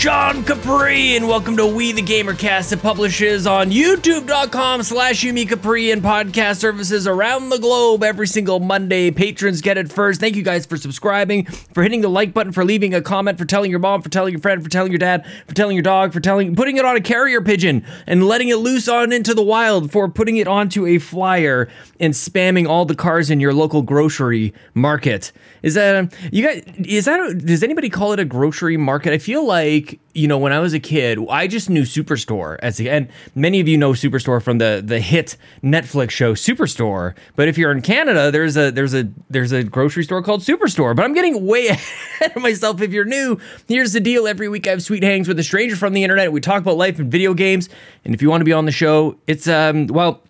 Sean Capri, and welcome to We the Gamercast. It publishes on youtube.com slash Yumi Capri and podcast services around the globe every single Monday. Patrons get it first. Thank you guys for subscribing, for hitting the like button, for leaving a comment, for telling your mom, for telling your friend, for telling your dad, for telling your dog, for telling putting it on a carrier pigeon and letting it loose on into the wild, for putting it onto a flyer and spamming all the cars in your local grocery market. Is that um, you guys? Is that does anybody call it a grocery market? I feel like you know when I was a kid, I just knew Superstore as a, and many of you know Superstore from the the hit Netflix show Superstore. But if you're in Canada, there's a there's a there's a grocery store called Superstore. But I'm getting way ahead of myself. If you're new, here's the deal: every week I have sweet hangs with a stranger from the internet. We talk about life and video games. And if you want to be on the show, it's um well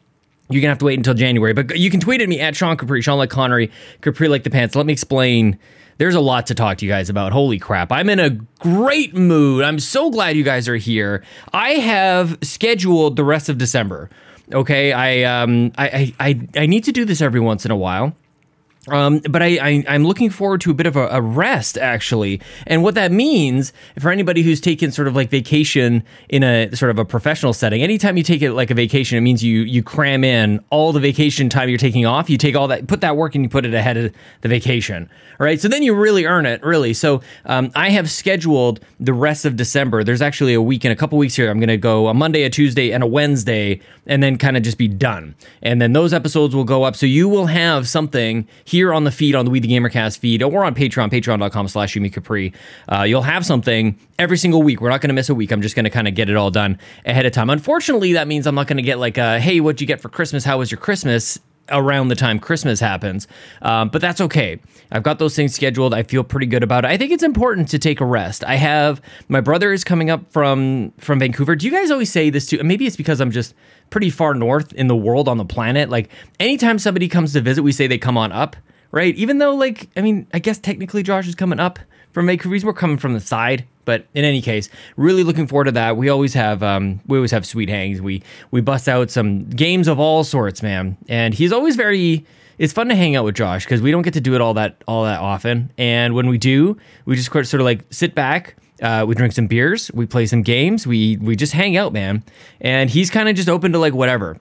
you're gonna have to wait until January, but you can tweet at me at Sean Capri, Sean like Connery, Capri like the pants. Let me explain. There's a lot to talk to you guys about. Holy crap. I'm in a great mood. I'm so glad you guys are here. I have scheduled the rest of December. Okay, I um I I I need to do this every once in a while. Um, but I, I am looking forward to a bit of a, a, rest actually, and what that means for anybody who's taken sort of like vacation in a sort of a professional setting. Anytime you take it like a vacation, it means you you cram in all the vacation time you're taking off. You take all that, put that work, and you put it ahead of the vacation. All right, so then you really earn it, really. So um, I have scheduled the rest of December. There's actually a week in a couple weeks here. I'm going to go a Monday, a Tuesday, and a Wednesday, and then kind of just be done. And then those episodes will go up, so you will have something here on the feed, on the We the Gamercast feed, or on Patreon, patreon.com slash Yumi Capri. Uh, you'll have something every single week. We're not going to miss a week. I'm just going to kind of get it all done ahead of time. Unfortunately, that means I'm not going to get like, a, hey, what'd you get for Christmas? How was your Christmas? around the time Christmas happens. Um, but that's okay. I've got those things scheduled. I feel pretty good about it. I think it's important to take a rest. I have my brother is coming up from from Vancouver. Do you guys always say this too? Maybe it's because I'm just pretty far north in the world on the planet. Like anytime somebody comes to visit, we say they come on up right? Even though, like, I mean, I guess technically Josh is coming up from Vancouver. We're coming from the side, but in any case, really looking forward to that. We always have, um, we always have sweet hangs. We we bust out some games of all sorts, man. And he's always very. It's fun to hang out with Josh because we don't get to do it all that all that often. And when we do, we just sort of like sit back. Uh, we drink some beers, we play some games, we we just hang out, man. And he's kind of just open to like whatever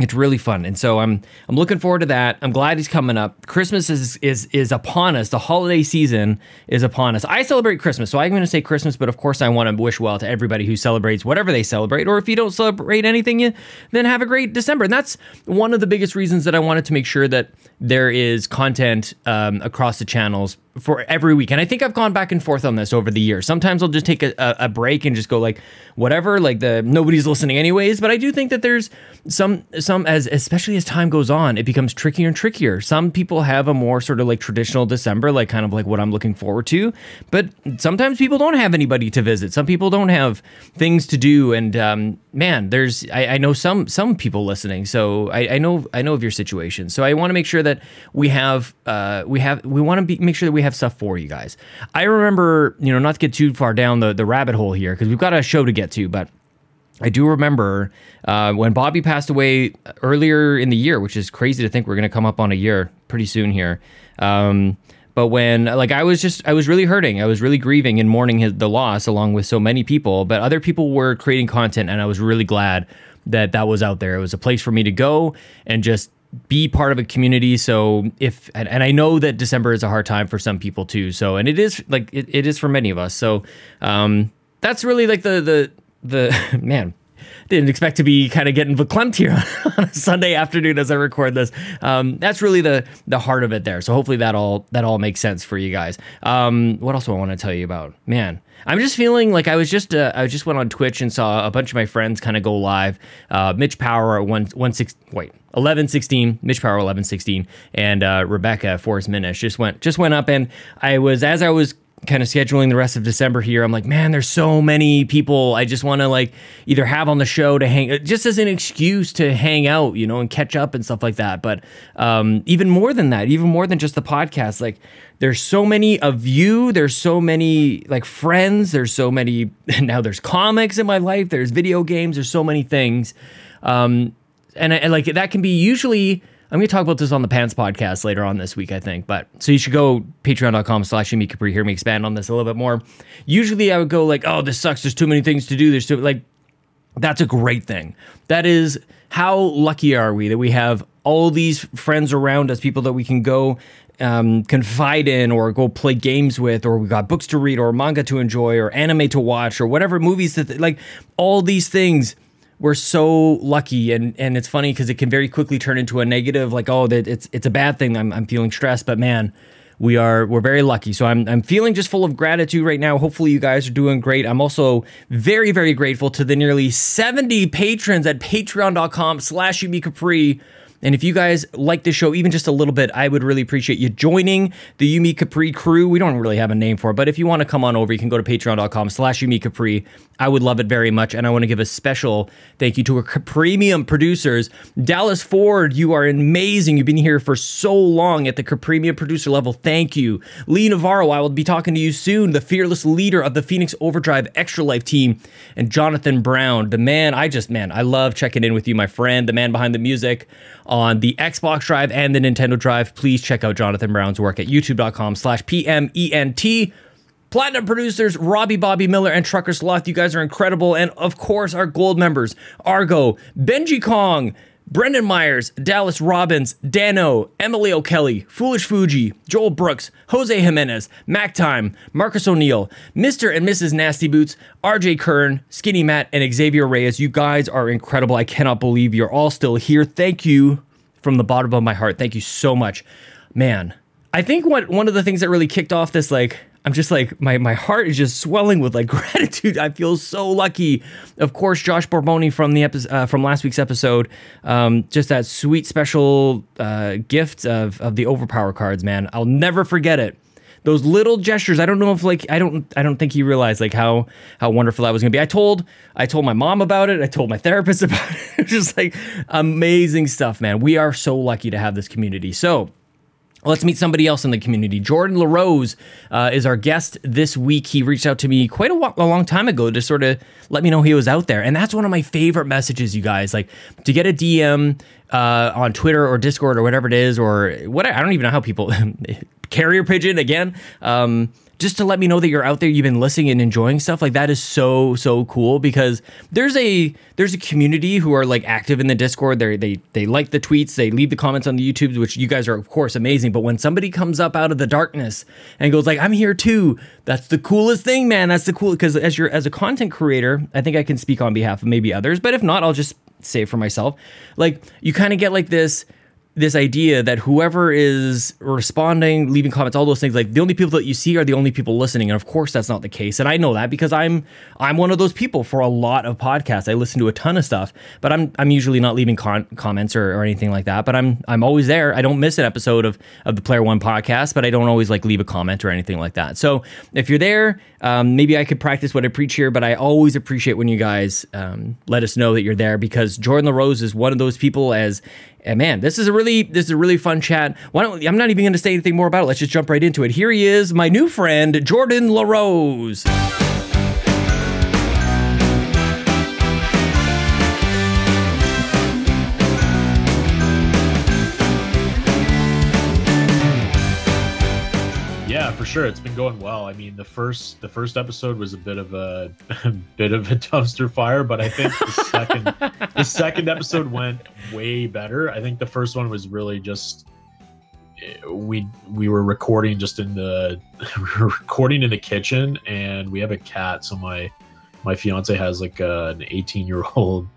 it's really fun and so i'm i'm looking forward to that i'm glad he's coming up christmas is is is upon us the holiday season is upon us i celebrate christmas so i'm going to say christmas but of course i want to wish well to everybody who celebrates whatever they celebrate or if you don't celebrate anything you then have a great december and that's one of the biggest reasons that i wanted to make sure that there is content um, across the channels for every week. And I think I've gone back and forth on this over the years. Sometimes I'll just take a, a, break and just go like, whatever, like the nobody's listening anyways. But I do think that there's some some as especially as time goes on, it becomes trickier and trickier. Some people have a more sort of like traditional December, like kind of like what I'm looking forward to. But sometimes people don't have anybody to visit. Some people don't have things to do. And um, man, there's I, I, know some some people listening. So I, I know I know of your situation. So I want to make sure that we have uh, we have we want to make sure that we have stuff for you guys. I remember, you know, not to get too far down the, the rabbit hole here because we've got a show to get to, but I do remember uh, when Bobby passed away earlier in the year, which is crazy to think we're going to come up on a year pretty soon here. Um, but when like I was just I was really hurting. I was really grieving and mourning his, the loss along with so many people. But other people were creating content, and I was really glad that that was out there. It was a place for me to go and just be part of a community. So if and, and, I know that December is a hard time for some people too. So and it is like it, it is for many of us. So um, that's really like the the the man. Didn't expect to be kind of getting verklempt here on a Sunday afternoon as I record this. Um, that's really the the heart of it there. So hopefully that all that all makes sense for you guys. Um, what else do I want to tell you about? Man, I'm just feeling like I was just uh, I just went on Twitch and saw a bunch of my friends kind of go live. Uh, Mitch Power at one one six wait 1116 Mitch Power 1116 and uh, Rebecca Forrest Minish just went just went up and I was as I was kind of scheduling the rest of December here I'm like man there's so many people I just want to like either have on the show to hang just as an excuse to hang out you know and catch up and stuff like that. But um, even more than that even more than just the podcast like there's so many of you there's so many like friends there's so many now there's comics in my life there's video games there's so many things. Um, and, and like that can be usually I'm going to talk about this on the Pants podcast later on this week, I think. But so you should go patreon.com slash Yumi Capri. Hear me expand on this a little bit more. Usually I would go like, oh, this sucks. There's too many things to do. There's too, like, that's a great thing. That is how lucky are we that we have all these friends around us, people that we can go um, confide in or go play games with, or we got books to read, or manga to enjoy, or anime to watch, or whatever movies that like all these things we're so lucky and and it's funny because it can very quickly turn into a negative like oh that it's it's a bad thing I'm, I'm feeling stressed but man we are we're very lucky. So I'm, I'm feeling just full of gratitude right now. Hopefully you guys are doing great. I'm also very very grateful to the nearly 70 patrons at patreon.com slash Capri and if you guys like this show even just a little bit, I would really appreciate you joining the Yumi Capri crew. We don't really have a name for it, but if you want to come on over, you can go to patreon.com slash Yumi Capri. I would love it very much. And I want to give a special thank you to our premium producers. Dallas Ford, you are amazing. You've been here for so long at the premium producer level. Thank you. Lee Navarro, I will be talking to you soon, the fearless leader of the Phoenix Overdrive Extra Life team. And Jonathan Brown, the man, I just, man, I love checking in with you, my friend, the man behind the music on the Xbox Drive and the Nintendo Drive. Please check out Jonathan Brown's work at youtube.com slash PMENT. Platinum producers Robbie Bobby Miller and Trucker Sloth, you guys are incredible. And of course, our gold members Argo, Benji Kong, Brendan Myers, Dallas Robbins, Dano, Emily O'Kelly, Foolish Fuji, Joel Brooks, Jose Jimenez, Mac Time, Marcus O'Neill, Mr. and Mrs. Nasty Boots, RJ Kern, Skinny Matt, and Xavier Reyes. You guys are incredible. I cannot believe you're all still here. Thank you from the bottom of my heart. Thank you so much. Man, I think what one of the things that really kicked off this like I'm just like my my heart is just swelling with like gratitude. I feel so lucky. Of course, Josh Borboni from the episode uh, from last week's episode, um, just that sweet special uh, gift of of the overpower cards. Man, I'll never forget it. Those little gestures. I don't know if like I don't I don't think he realized like how how wonderful that was gonna be. I told I told my mom about it. I told my therapist about it. just like amazing stuff, man. We are so lucky to have this community. So Let's meet somebody else in the community. Jordan LaRose uh, is our guest this week. He reached out to me quite a, a, long time ago to sort of let me know he was out there. And that's one of my favorite messages, you guys. Like to get a DM uh, on Twitter or Discord or whatever it is, or what I don't even know how people carrier pigeon again. Um, just to let me know that you're out there, you've been listening and enjoying stuff. Like that is so so cool because there's a there's a community who are like active in the Discord. They they they like the tweets, they leave the comments on the YouTubes, which you guys are of course amazing. But when somebody comes up out of the darkness and goes like, "I'm here too," that's the coolest thing, man. That's the cool because as you're as a content creator, I think I can speak on behalf of maybe others, but if not, I'll just say for myself. Like you kind of get like this this idea that whoever is responding, leaving comments, all those things, like the only people that you see are the only people listening. And of course that's not the case. And I know that because I'm I'm one of those people for a lot of podcasts. I listen to a ton of stuff, but I'm I'm usually not leaving con- comments or, or anything like that. But I'm I'm always there. I don't miss an episode of of the Player One podcast, but I don't always like leave a comment or anything like that. So if you're there, um, maybe I could practice what I preach here, but I always appreciate when you guys um, let us know that you're there because Jordan LaRose is one of those people as and man, this is a really this is a really fun chat. Why don't I'm not even going to say anything more about it. Let's just jump right into it. Here he is, my new friend Jordan LaRose. For sure. It's been going well. I mean, the first the first episode was a bit of a, a bit of a dumpster fire, but I think the second the second episode went way better. I think the first one was really just eh, we we were recording just in the we were recording in the kitchen, and we have a cat. So my my fiance has like a, an 18 year old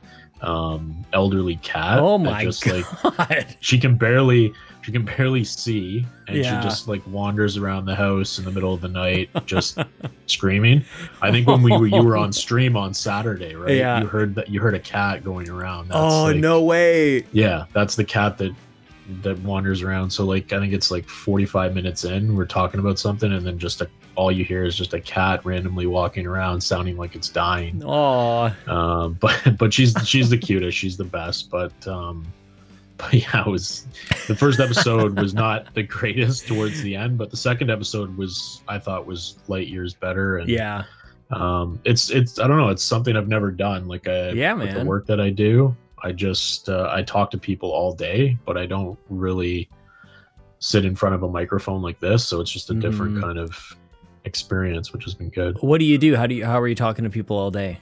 um elderly cat. Oh my just, god! Like, she can barely she can barely see and yeah. she just like wanders around the house in the middle of the night just screaming. I think when we were you were on stream on saturday right? Yeah. you heard that you heard a cat going around. That's oh like, no way. Yeah that's the cat that that wanders around. So like i think it's like 45 minutes in we're talking about something and then just a, all you hear is just a cat randomly walking around sounding like it's dying. Oh um but but she's she's the cutest. She's the best. But um but yeah, it was the first episode was not the greatest towards the end, but the second episode was I thought was light years better. And yeah, um, it's it's I don't know, it's something I've never done. Like I yeah, man. the work that I do, I just uh, I talk to people all day, but I don't really sit in front of a microphone like this. So it's just a different Mhm. kind of experience, which has been good. What do you do? How do you how are you talking to people all day?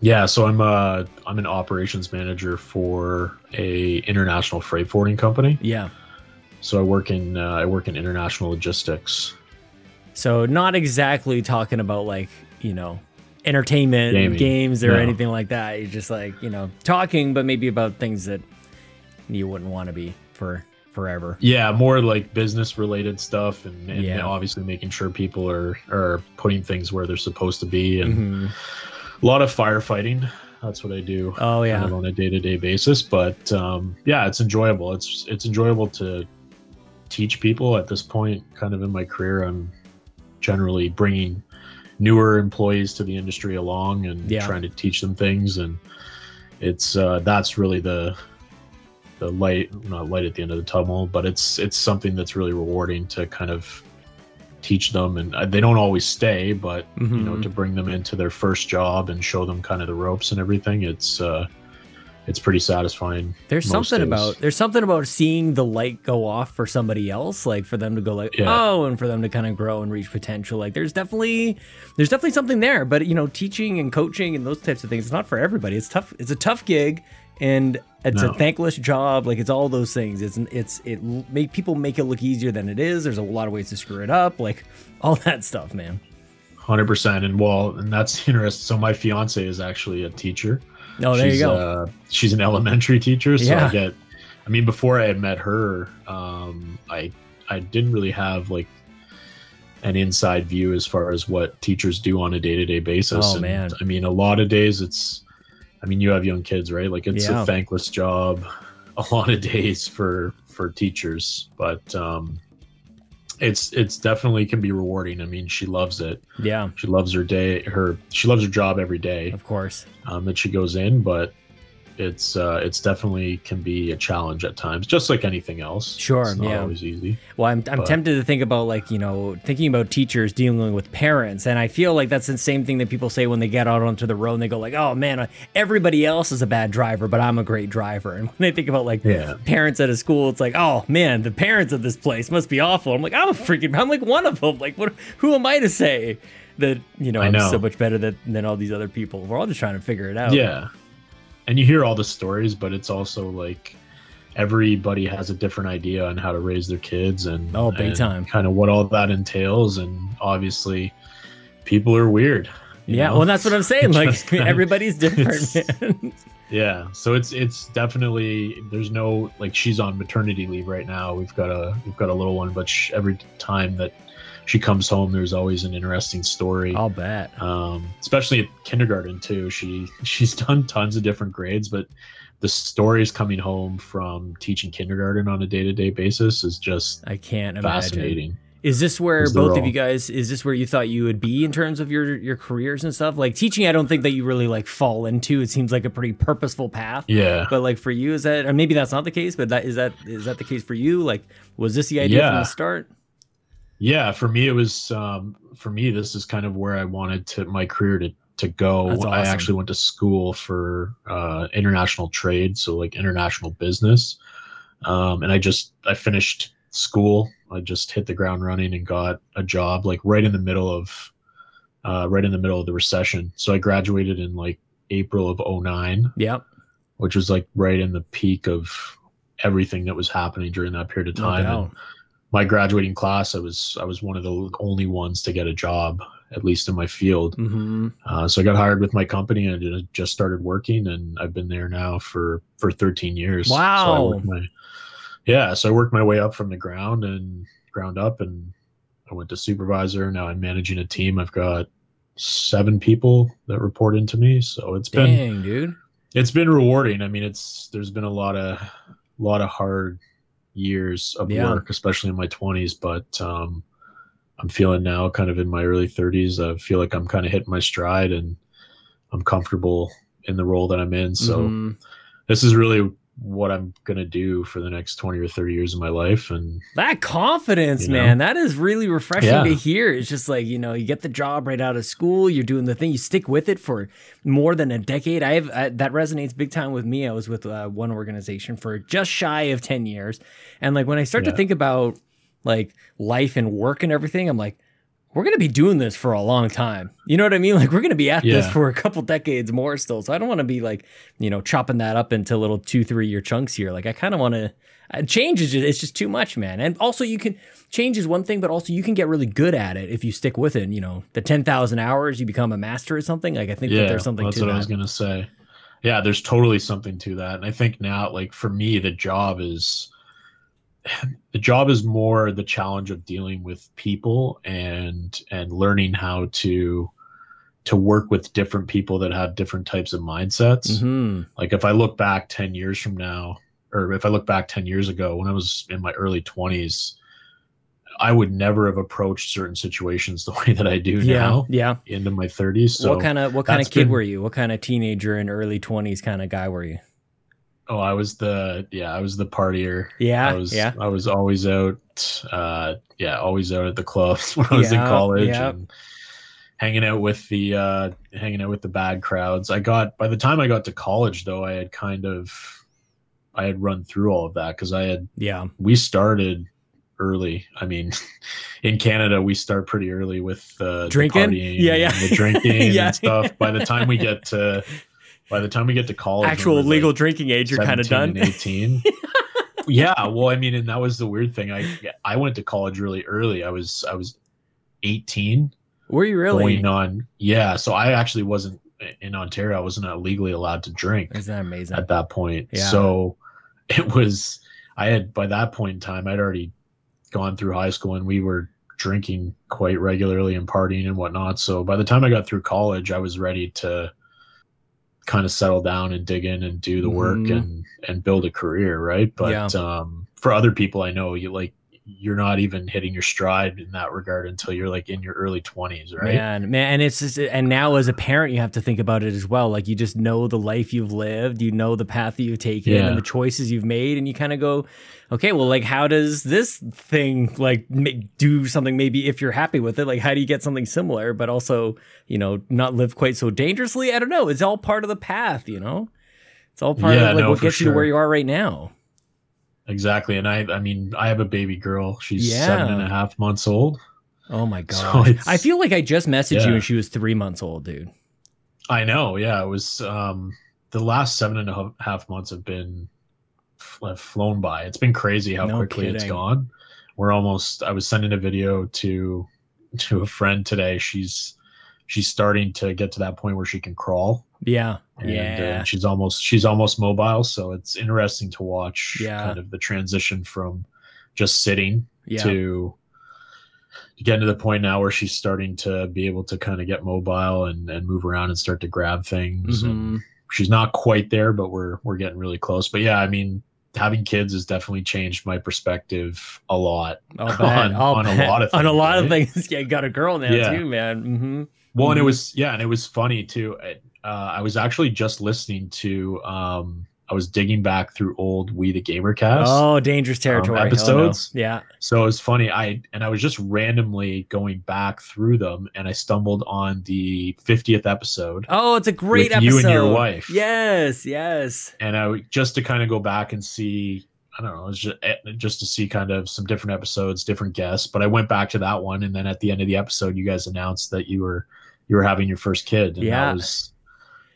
Yeah, so I'm uh I'm an operations manager for a international freight forwarding company. Yeah. So I work in uh, I work in international logistics. So not exactly talking about like, you know, entertainment, Gaming. games or No. anything like that. You're just like, you know, talking but maybe about things that you wouldn't want to be for forever. Yeah, more like business related stuff, and, and Yeah. obviously making sure people are are putting things where they're supposed to be, and Mhm. A lot of firefighting. That's what I do. Oh kind of on a day-to-day basis but um, yeah it's enjoyable it's it's enjoyable to teach people at this point kind of in my career i'm generally bringing newer employees to the industry along and Yeah. trying to teach them things and it's uh, that's really the the light not light at the end of the tunnel but it's it's something that's really rewarding to kind of teach them and uh, they don't always stay but you know to bring them into their first job and show them kind of the ropes and everything it's uh it's pretty satisfying There's something days. about there's something about seeing the light go off for somebody else, like for them to go like, Yeah. oh, and for them to kind of grow and reach potential. Like there's definitely there's definitely something there. But you know, teaching and coaching and those types of things, it's not for everybody. It's tough. It's a tough gig, and it's No. a thankless job. Like it's all those things. It's it's it make people make it look easier than it is. There's a lot of ways to screw it up. Like all that stuff, man. 100% and well and that's interesting so my fiance is actually a teacher Oh, there she's, you go. Uh, she's an elementary teacher, so Yeah. I get. I mean, before I had met her, um, I I didn't really have like an inside view as far as what teachers do on a day to day basis. Oh, and, man. I mean, a lot of days it's. I mean, you have young kids, right? Like it's Yeah. a thankless job, a lot of days for for teachers, but um, it's it's definitely can be rewarding. I mean, she loves it. yeah, She loves her day. Her she loves her job every day of course. um, that she goes in, but it's uh, it's definitely can be a challenge at times, just like anything else. Sure, it's not yeah. always easy. Well, I'm, I'm But- tempted to think about like, you know, thinking about teachers dealing with parents. And I feel like that's the same thing that people say when they get out onto the road and they go like, oh man, uh, everybody else is a bad driver, but I'm a great driver. And when they think about like Yeah. parents at a school, it's like, oh man, the parents of this place must be awful. I'm like, I'm a freaking, I'm like one of them. Like, what, who am I to say that, you know, I I'm know. so much better than, than all these other people? We're all just trying to figure it out. Yeah, and you hear all the stories, but it's also like everybody has a different idea on how to raise their kids and Oh, big and time. kind of what all that entails, and obviously, people are weird. Yeah. know? Well, that's what I'm saying. Like everybody's different. Yeah, so it's it's definitely there's no like she's on maternity leave right now. We've got a we've got a little one, but sh every time that she comes home, there's always an interesting story. I'll bet. Um, especially at kindergarten too. She she's done tons of different grades, but the stories coming home from teaching kindergarten on a day to day basis is just I can't imagine. fascinating. Is this where Is both of you guys? Is this where you thought you would be in terms of your your careers and stuff? Like teaching, I don't think that you really like fall into. It seems like a pretty purposeful path. Yeah, But like for you, is that? Or maybe that's not the case. But that is that is that the case for you? Like, was this the idea from the start? Yeah. For me, it was um, for me. This is kind of where I wanted to my career to to go. That's I actually went to school for uh, international trade, so like international business. Um, and I just I finished school. I just hit the ground running and got a job like right in the middle of uh, right in the middle of the recession. So I graduated in like April of 09, Yep. which was like right in the peak of everything that was happening during that period of No time. doubt. My graduating class, I was I was one of the only ones to get a job, at least in my field. Mm-hmm. Uh, so I got hired with my company and just started working, and I've been there now for for 13 years. So I Wow. worked my, yeah, so I worked my way up from the ground and ground up, and I went to supervisor. Now I'm managing a team. I've got seven people that report into me. So it's been dude. it's been rewarding. I mean, it's there's been a lot of lot of hard years of Yeah. work, especially in my 20s, but um I'm feeling now kind of in my early 30s, I feel like I'm kind of hitting my stride and I'm comfortable in the role that I'm in. So Mhm. this is really what I'm gonna do for the next 20 or 30 years of my life. And that confidence, You know? man, that is really refreshing Yeah. to hear. It's just like, you know, you get the job right out of school, you're doing the thing, you stick with it for more than a decade. I have I, that resonates big time with me. I was with uh, one organization for just shy of 10 years. And like when I start to think about like life and work and everything, I'm like, we're going to be doing this for a long time. You know what I mean? Like we're going to be at this for a couple decades more still. So I don't want to be like, you know, chopping that up into little two, three year chunks here. Like I kind of want to uh, change is just, it's just too much, man. And also you can change is one thing, but also you can get really good at it if you stick with it. You know, the 10,000 hours, you become a master at something. Like I think that there's something that's to what that. I was gonna say. Yeah, there's totally something to that. And I think now, like for me, the job is the job is more the challenge of dealing with people and and learning how to to work with different people that have different types of mindsets. Mhm. Like if I look back 10 years from now, or if I look back 10 years ago when I was in my early 20s, I would never have approached certain situations the way that I do Yeah. now Yeah. into my 30s. So what kind of, what kind of kid been- were you? What kind of teenager and early 20s kind of guy were you? Oh, I was the yeah, I was the partier. Yeah. I was yeah. I was always out uh yeah, always out at the clubs when I was Yeah, in college yeah. and hanging out with the uh hanging out with the bad crowds. I got by the time I got to college though, I had kind of I had run through all of that cuz I had Yeah. we started early. I mean, in Canada we start pretty early with uh, the Drinking? partying Yeah, yeah. and the drinking Yeah. and stuff. By the time we get to by the time we get to college, Actual we're, like, legal drinking age, you're kind of done. 18 yeah well i mean and that was the weird thing i i went to college really early i was i was 18 Were you really? going on yeah so i actually wasn't in ontario i wasn't legally allowed to drink Isn't that amazing? at that point Yeah. so it was i had by that point in time i'd already gone through high school and we were drinking quite regularly and partying and whatnot so by the time i got through college i was ready to kind of settle down and dig in and do the work Mhm. and and build a career right but Yeah. um for other people i know you like you're not even hitting your stride in that regard until you're like in your early 20s right Man, man, and it's just, and now as a parent, you have to think about it as well. Like you just know the life you've lived, you know the path that you've taken, Yeah. and the choices you've made, and you kind of go, okay, well, like how does this thing like make, do something? Maybe if you're happy with it, like how do you get something similar, but also you know not live quite so dangerously? I don't know. It's all part of the path, you know. It's all part Yeah, of like no, what gets you to where you are right now. Exactly and i i mean i have a baby girl she's Yeah. seven and a half months old Oh my god! it's- I feel like I just messaged you and she was three months old, dude. I know, yeah. It was um the last seven and a half months have been have flown by. It's been crazy how No quickly it's gone. We're almost I was sending a video to to a friend today. She's she's starting to get to that point where she can crawl. Yeah, And yeah. uh, she's almost she's almost mobile, so it's interesting to watch Yeah. kind of the transition from just sitting yeah. to to get to the point now where she's starting to be able to kind of get mobile and, and move around and start to grab things. And Mhm. she's not quite there, but we're we're getting really close. But yeah, I mean, having kids has definitely changed my perspective a lot. On- on a lot of on a things, lot of things. Yeah, you got a girl now Yeah. too, man. hmm Well, and it Mhm. was yeah, and it was funny too. Uh, I was actually just listening to um I was digging back through old We the Gamer cast. Oh, dangerous territory. Oh, no. episodes? Yeah. So it was funny. I and I was just randomly going back through them, and I stumbled on the 50th episode, Oh, it's a great With episode. you and your wife. Yes, yes. and I just to kind of go back and see. I don't know. It was just eh, just to see kind of some different episodes, different guests. But I went back to that one, and then at the end of the episode, you guys announced that you were you were having your first kid, and Yeah. that was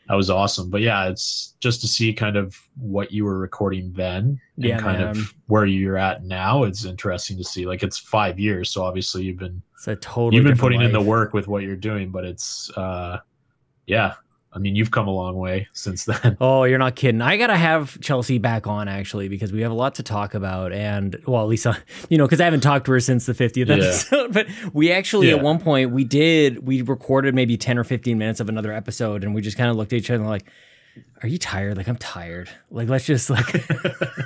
that was awesome. But yeah, it's just to see kind of what you were recording then and Yeah, kind man. of where you're at now. It's interesting to see. Like it's five years, so obviously you've been It's a totally you've been putting in the work with what you're doing, but it's uh yeah. I mean, you've come a long way since then. Oh, you're not kidding. I gotta have Chelsea back on actually because we have a lot to talk about, and well, at least uh, you know because I haven't talked to her since the 50th Yeah. episode. But we actually at one point we did we recorded maybe 10 or 15 minutes of another episode, and we just kind of looked at each other and like, "Are you tired? Like I'm tired. Like let's just like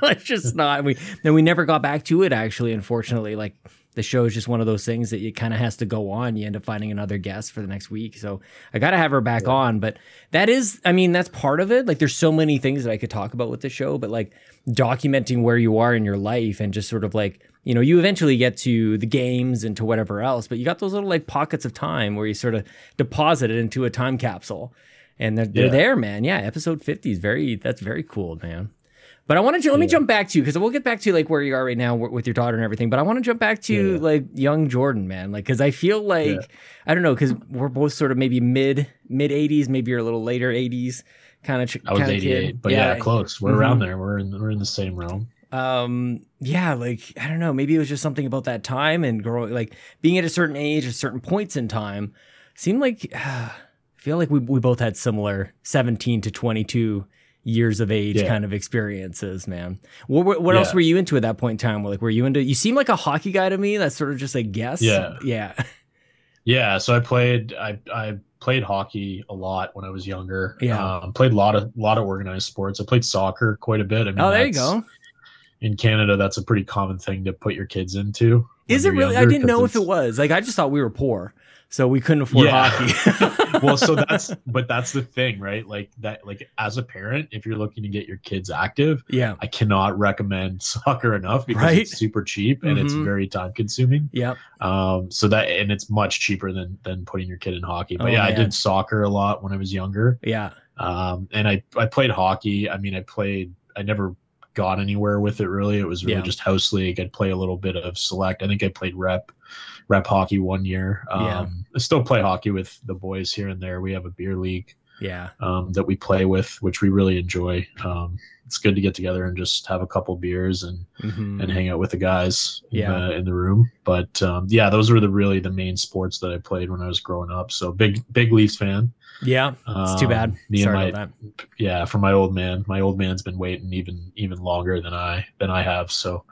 let's just not." And we then we never got back to it actually. Unfortunately, like the show is just one of those things that it kind of has to go on. You end up finding another guest for the next week. So I got to have her back yeah. on. But that is, I mean, that's part of it. Like there's so many things that I could talk about with the show, but like documenting where you are in your life and just sort of like, you know, you eventually get to the games and to whatever else, but you got those little like pockets of time where you sort of deposit it into a time capsule and they're, they're there, man. Yeah. Episode 50 is very, that's very cool, man. But I want to let yeah. me jump back to you because we'll get back to like where you are right now with your daughter and everything. But I want to jump back to yeah. like young Jordan, man. Like, because I feel like yeah. I don't know because we're both sort of maybe mid mid eighties, maybe you're a little later eighties kind of. I was eighty eight, but yeah. close. We're mm-hmm. around there. We're in we're in the same realm. Um, yeah, like I don't know. Maybe it was just something about that time and growing, like being at a certain age, at certain points in time, seemed like. Uh, I feel like we we both had similar seventeen to twenty two years of age yeah. kind of experiences, man. What what, what yeah. else were you into at that point in time? Like, were you into? You seem like a hockey guy to me. That's sort of just a guess. Yeah, yeah, yeah. So I played. I I played hockey a lot when I was younger. Yeah, um, played a lot of lot of organized sports. I played soccer quite a bit. I mean, oh, there you go. In Canada, that's a pretty common thing to put your kids into. Is it really? I didn't know if it was. Like, I just thought we were poor so we couldn't afford yeah. hockey. well, so that's but that's the thing, right? Like that like as a parent, if you're looking to get your kids active, yeah. I cannot recommend soccer enough because right? it's super cheap and mm-hmm. it's very time consuming. Yeah. Um so that and it's much cheaper than than putting your kid in hockey. But oh, yeah, man. I did soccer a lot when I was younger. Yeah. Um and I I played hockey. I mean, I played I never got anywhere with it really. It was really yeah. just house league. I'd play a little bit of select. I think I played rep rep hockey one year. Um, yeah. I still play hockey with the boys here and there. We have a beer league. Yeah. Um, that we play with, which we really enjoy. Um, it's good to get together and just have a couple beers and mm-hmm. and hang out with the guys yeah. in, the, in the room. But um, yeah, those were the really the main sports that I played when I was growing up. So big big Leafs fan. Yeah, it's too bad. Um, me Sorry and my, Yeah, for my old man. My old man's been waiting even even longer than I than I have. So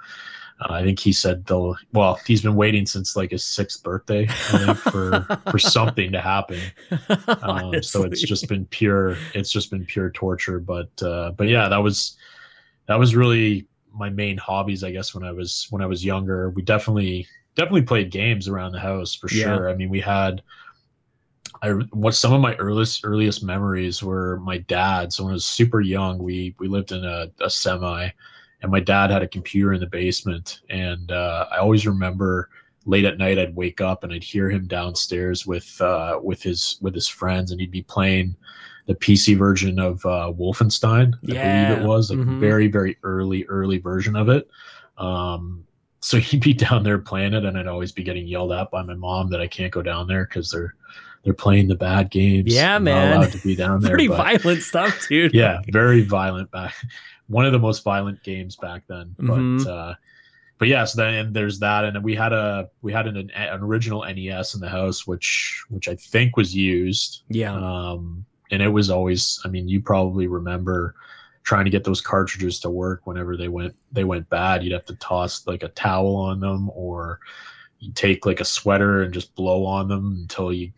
uh, I think he said they'll. Well, he's been waiting since like his sixth birthday, I think, for for something to happen. Um, so it's just been pure. It's just been pure torture. But uh, but yeah, that was that was really my main hobbies, I guess. When I was when I was younger, we definitely definitely played games around the house for sure. Yeah. I mean, we had. I what some of my earliest earliest memories were my dad. So when I was super young, we we lived in a, a semi and my dad had a computer in the basement and uh, i always remember late at night i'd wake up and i'd hear him downstairs with uh, with his with his friends and he'd be playing the pc version of uh, wolfenstein i yeah. believe it was like mm-hmm. very very early early version of it um, so he'd be down there playing it and i'd always be getting yelled at by my mom that i can't go down there because they're they're playing the bad games. Yeah, I'm man. Not allowed to be down there. Pretty but, violent stuff, dude. Yeah, very violent back one of the most violent games back then. Mm-hmm. But uh, but yeah, so then there's that, and we had a we had an, an original NES in the house, which which I think was used. Yeah. Um, and it was always, I mean, you probably remember trying to get those cartridges to work whenever they went they went bad. You'd have to toss like a towel on them, or you take like a sweater and just blow on them until you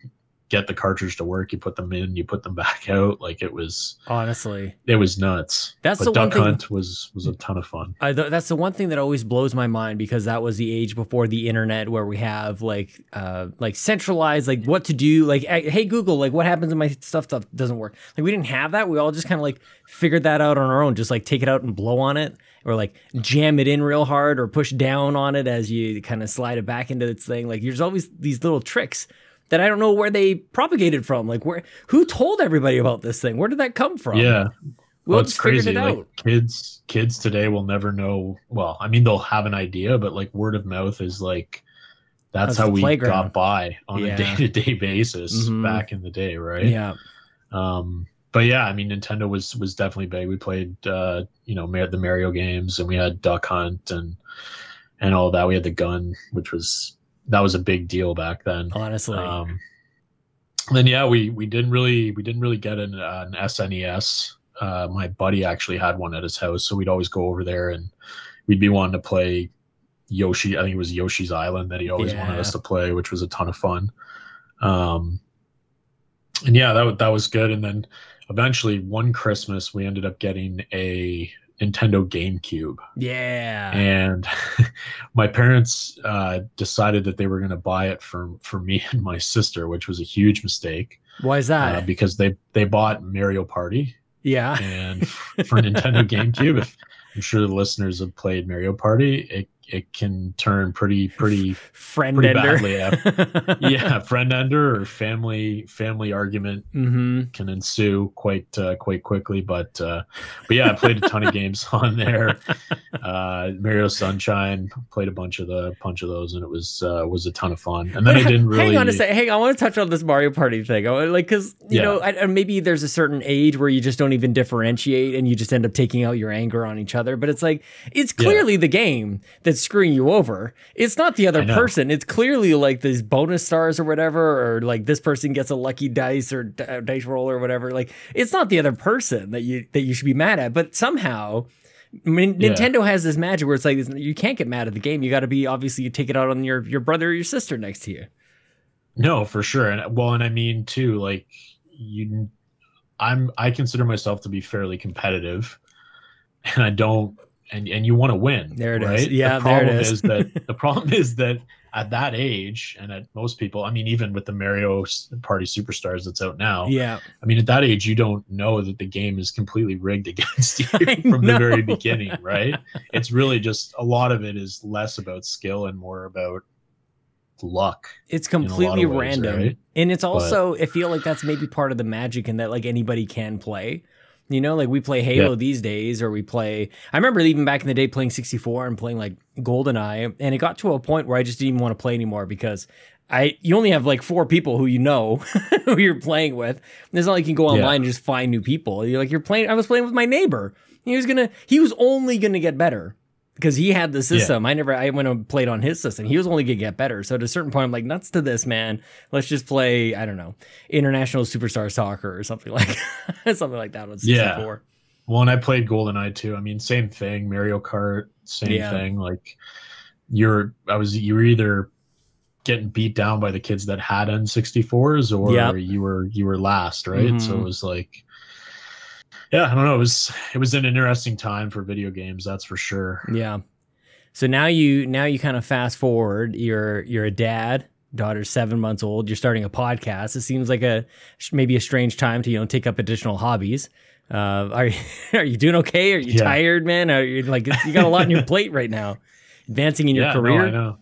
get the cartridge to work. You put them in, you put them back out. Like it was honestly, it was nuts. That's but the Duck one Hunt thing, was was a ton of fun. I, that's the one thing that always blows my mind because that was the age before the internet where we have like uh like centralized like what to do. Like hey Google, like what happens if my stuff stuff doesn't work? Like we didn't have that. We all just kind of like figured that out on our own. Just like take it out and blow on it or like jam it in real hard or push down on it as you kind of slide it back into its thing. Like there's always these little tricks that I don't know where they propagated from. Like where who told everybody about this thing? Where did that come from? Yeah. We well, it's crazy. It like kids kids today will never know well, I mean they'll have an idea, but like word of mouth is like that's, how we playground. got by on yeah. a day-to-day basis mm-hmm. back in the day, right? Yeah. Um but yeah, I mean Nintendo was was definitely big. We played uh, you know, the Mario games and we had Duck Hunt and and all that. We had the gun, which was that was a big deal back then. Honestly. Um, then yeah, we we didn't really we didn't really get an, uh, an SNES. Uh, my buddy actually had one at his house, so we'd always go over there and we'd be wanting to play Yoshi. I think it was Yoshi's Island that he always yeah. wanted us to play, which was a ton of fun. Um, and yeah, that that was good. And then eventually, one Christmas, we ended up getting a Nintendo GameCube. Yeah. And my parents uh, decided that they were going to buy it for for me and my sister, which was a huge mistake. Why is that? Uh, because they they bought Mario Party. Yeah. And for Nintendo GameCube, if I'm sure the listeners have played Mario Party, it it can turn pretty pretty friend pretty ender. badly. yeah, friend ender or family family argument mm-hmm. can ensue quite uh, quite quickly. But uh, but yeah, I played a ton of games on there. Uh, Mario Sunshine played a bunch of the bunch of those, and it was uh, was a ton of fun. And then I didn't really hang on a second. Hang, on, I want to touch on this Mario Party thing. I, like, because you Yeah. know, I, maybe there's a certain age where you just don't even differentiate, and you just end up taking out your anger on each other. But it's like it's Yeah. clearly the game that's screwing you over. It's not the other person. It's clearly like these bonus stars or whatever, or like this person gets a lucky dice or d- dice roll or whatever. Like it's not the other person that you that you should be mad at. But somehow. I mean, Yeah. Nintendo has this magic where it's like you can't get mad at the game. You got to be obviously you take it out on your your brother or your sister next to you. No, for sure. And well, and I mean too, like you I'm I consider myself to be fairly competitive and I don't and and you want to win. There it is. right? Yeah, the there it problem is. that the problem is that at that age and at most people, I mean even with the Mario Party Superstars that's out now, Yeah. I mean at that age you don't know that the game is completely rigged against you from the very beginning, right? It's really just a lot of it is less about skill and more about luck. It's completely ways, random. right? And it's also I feel like that's maybe part of the magic in that like anybody can play. You know, like we play Halo Yeah. these days or we play I remember even back in the day playing 64 and playing like GoldenEye and it got to a point where I just didn't even want to play anymore because I you only have like four people who you know who you're playing with. And It's not like you can go online Yeah. and just find new people. You're like you're playing I was playing with my neighbor. He was gonna he was only gonna get better. Because he had the system. I never I went and played on his system. He was only gonna get better. So at a certain point I'm like, nuts to this, man. Let's just play, I don't know, international superstar soccer or something like something like that on 64. Yeah. Well, and I played GoldenEye too. I mean, same thing. Mario Kart, same Yeah. thing. Like you're, I was, you were either getting beat down by the kids that had N64s, or Yep. you were you were last, right? So Mhm. it was like, yeah, I don't know. It was it was an interesting time for video games, that's for sure. Yeah. So now you now you kind of fast forward. You're you're a dad. Daughter's seven months old. You're starting a podcast. It seems like a maybe a strange time to you know take up additional hobbies. Uh, are you, are you doing okay? Are you Yeah. tired, man? Are you like you got a lot on your plate right now? Advancing in your yeah, career. No, I know.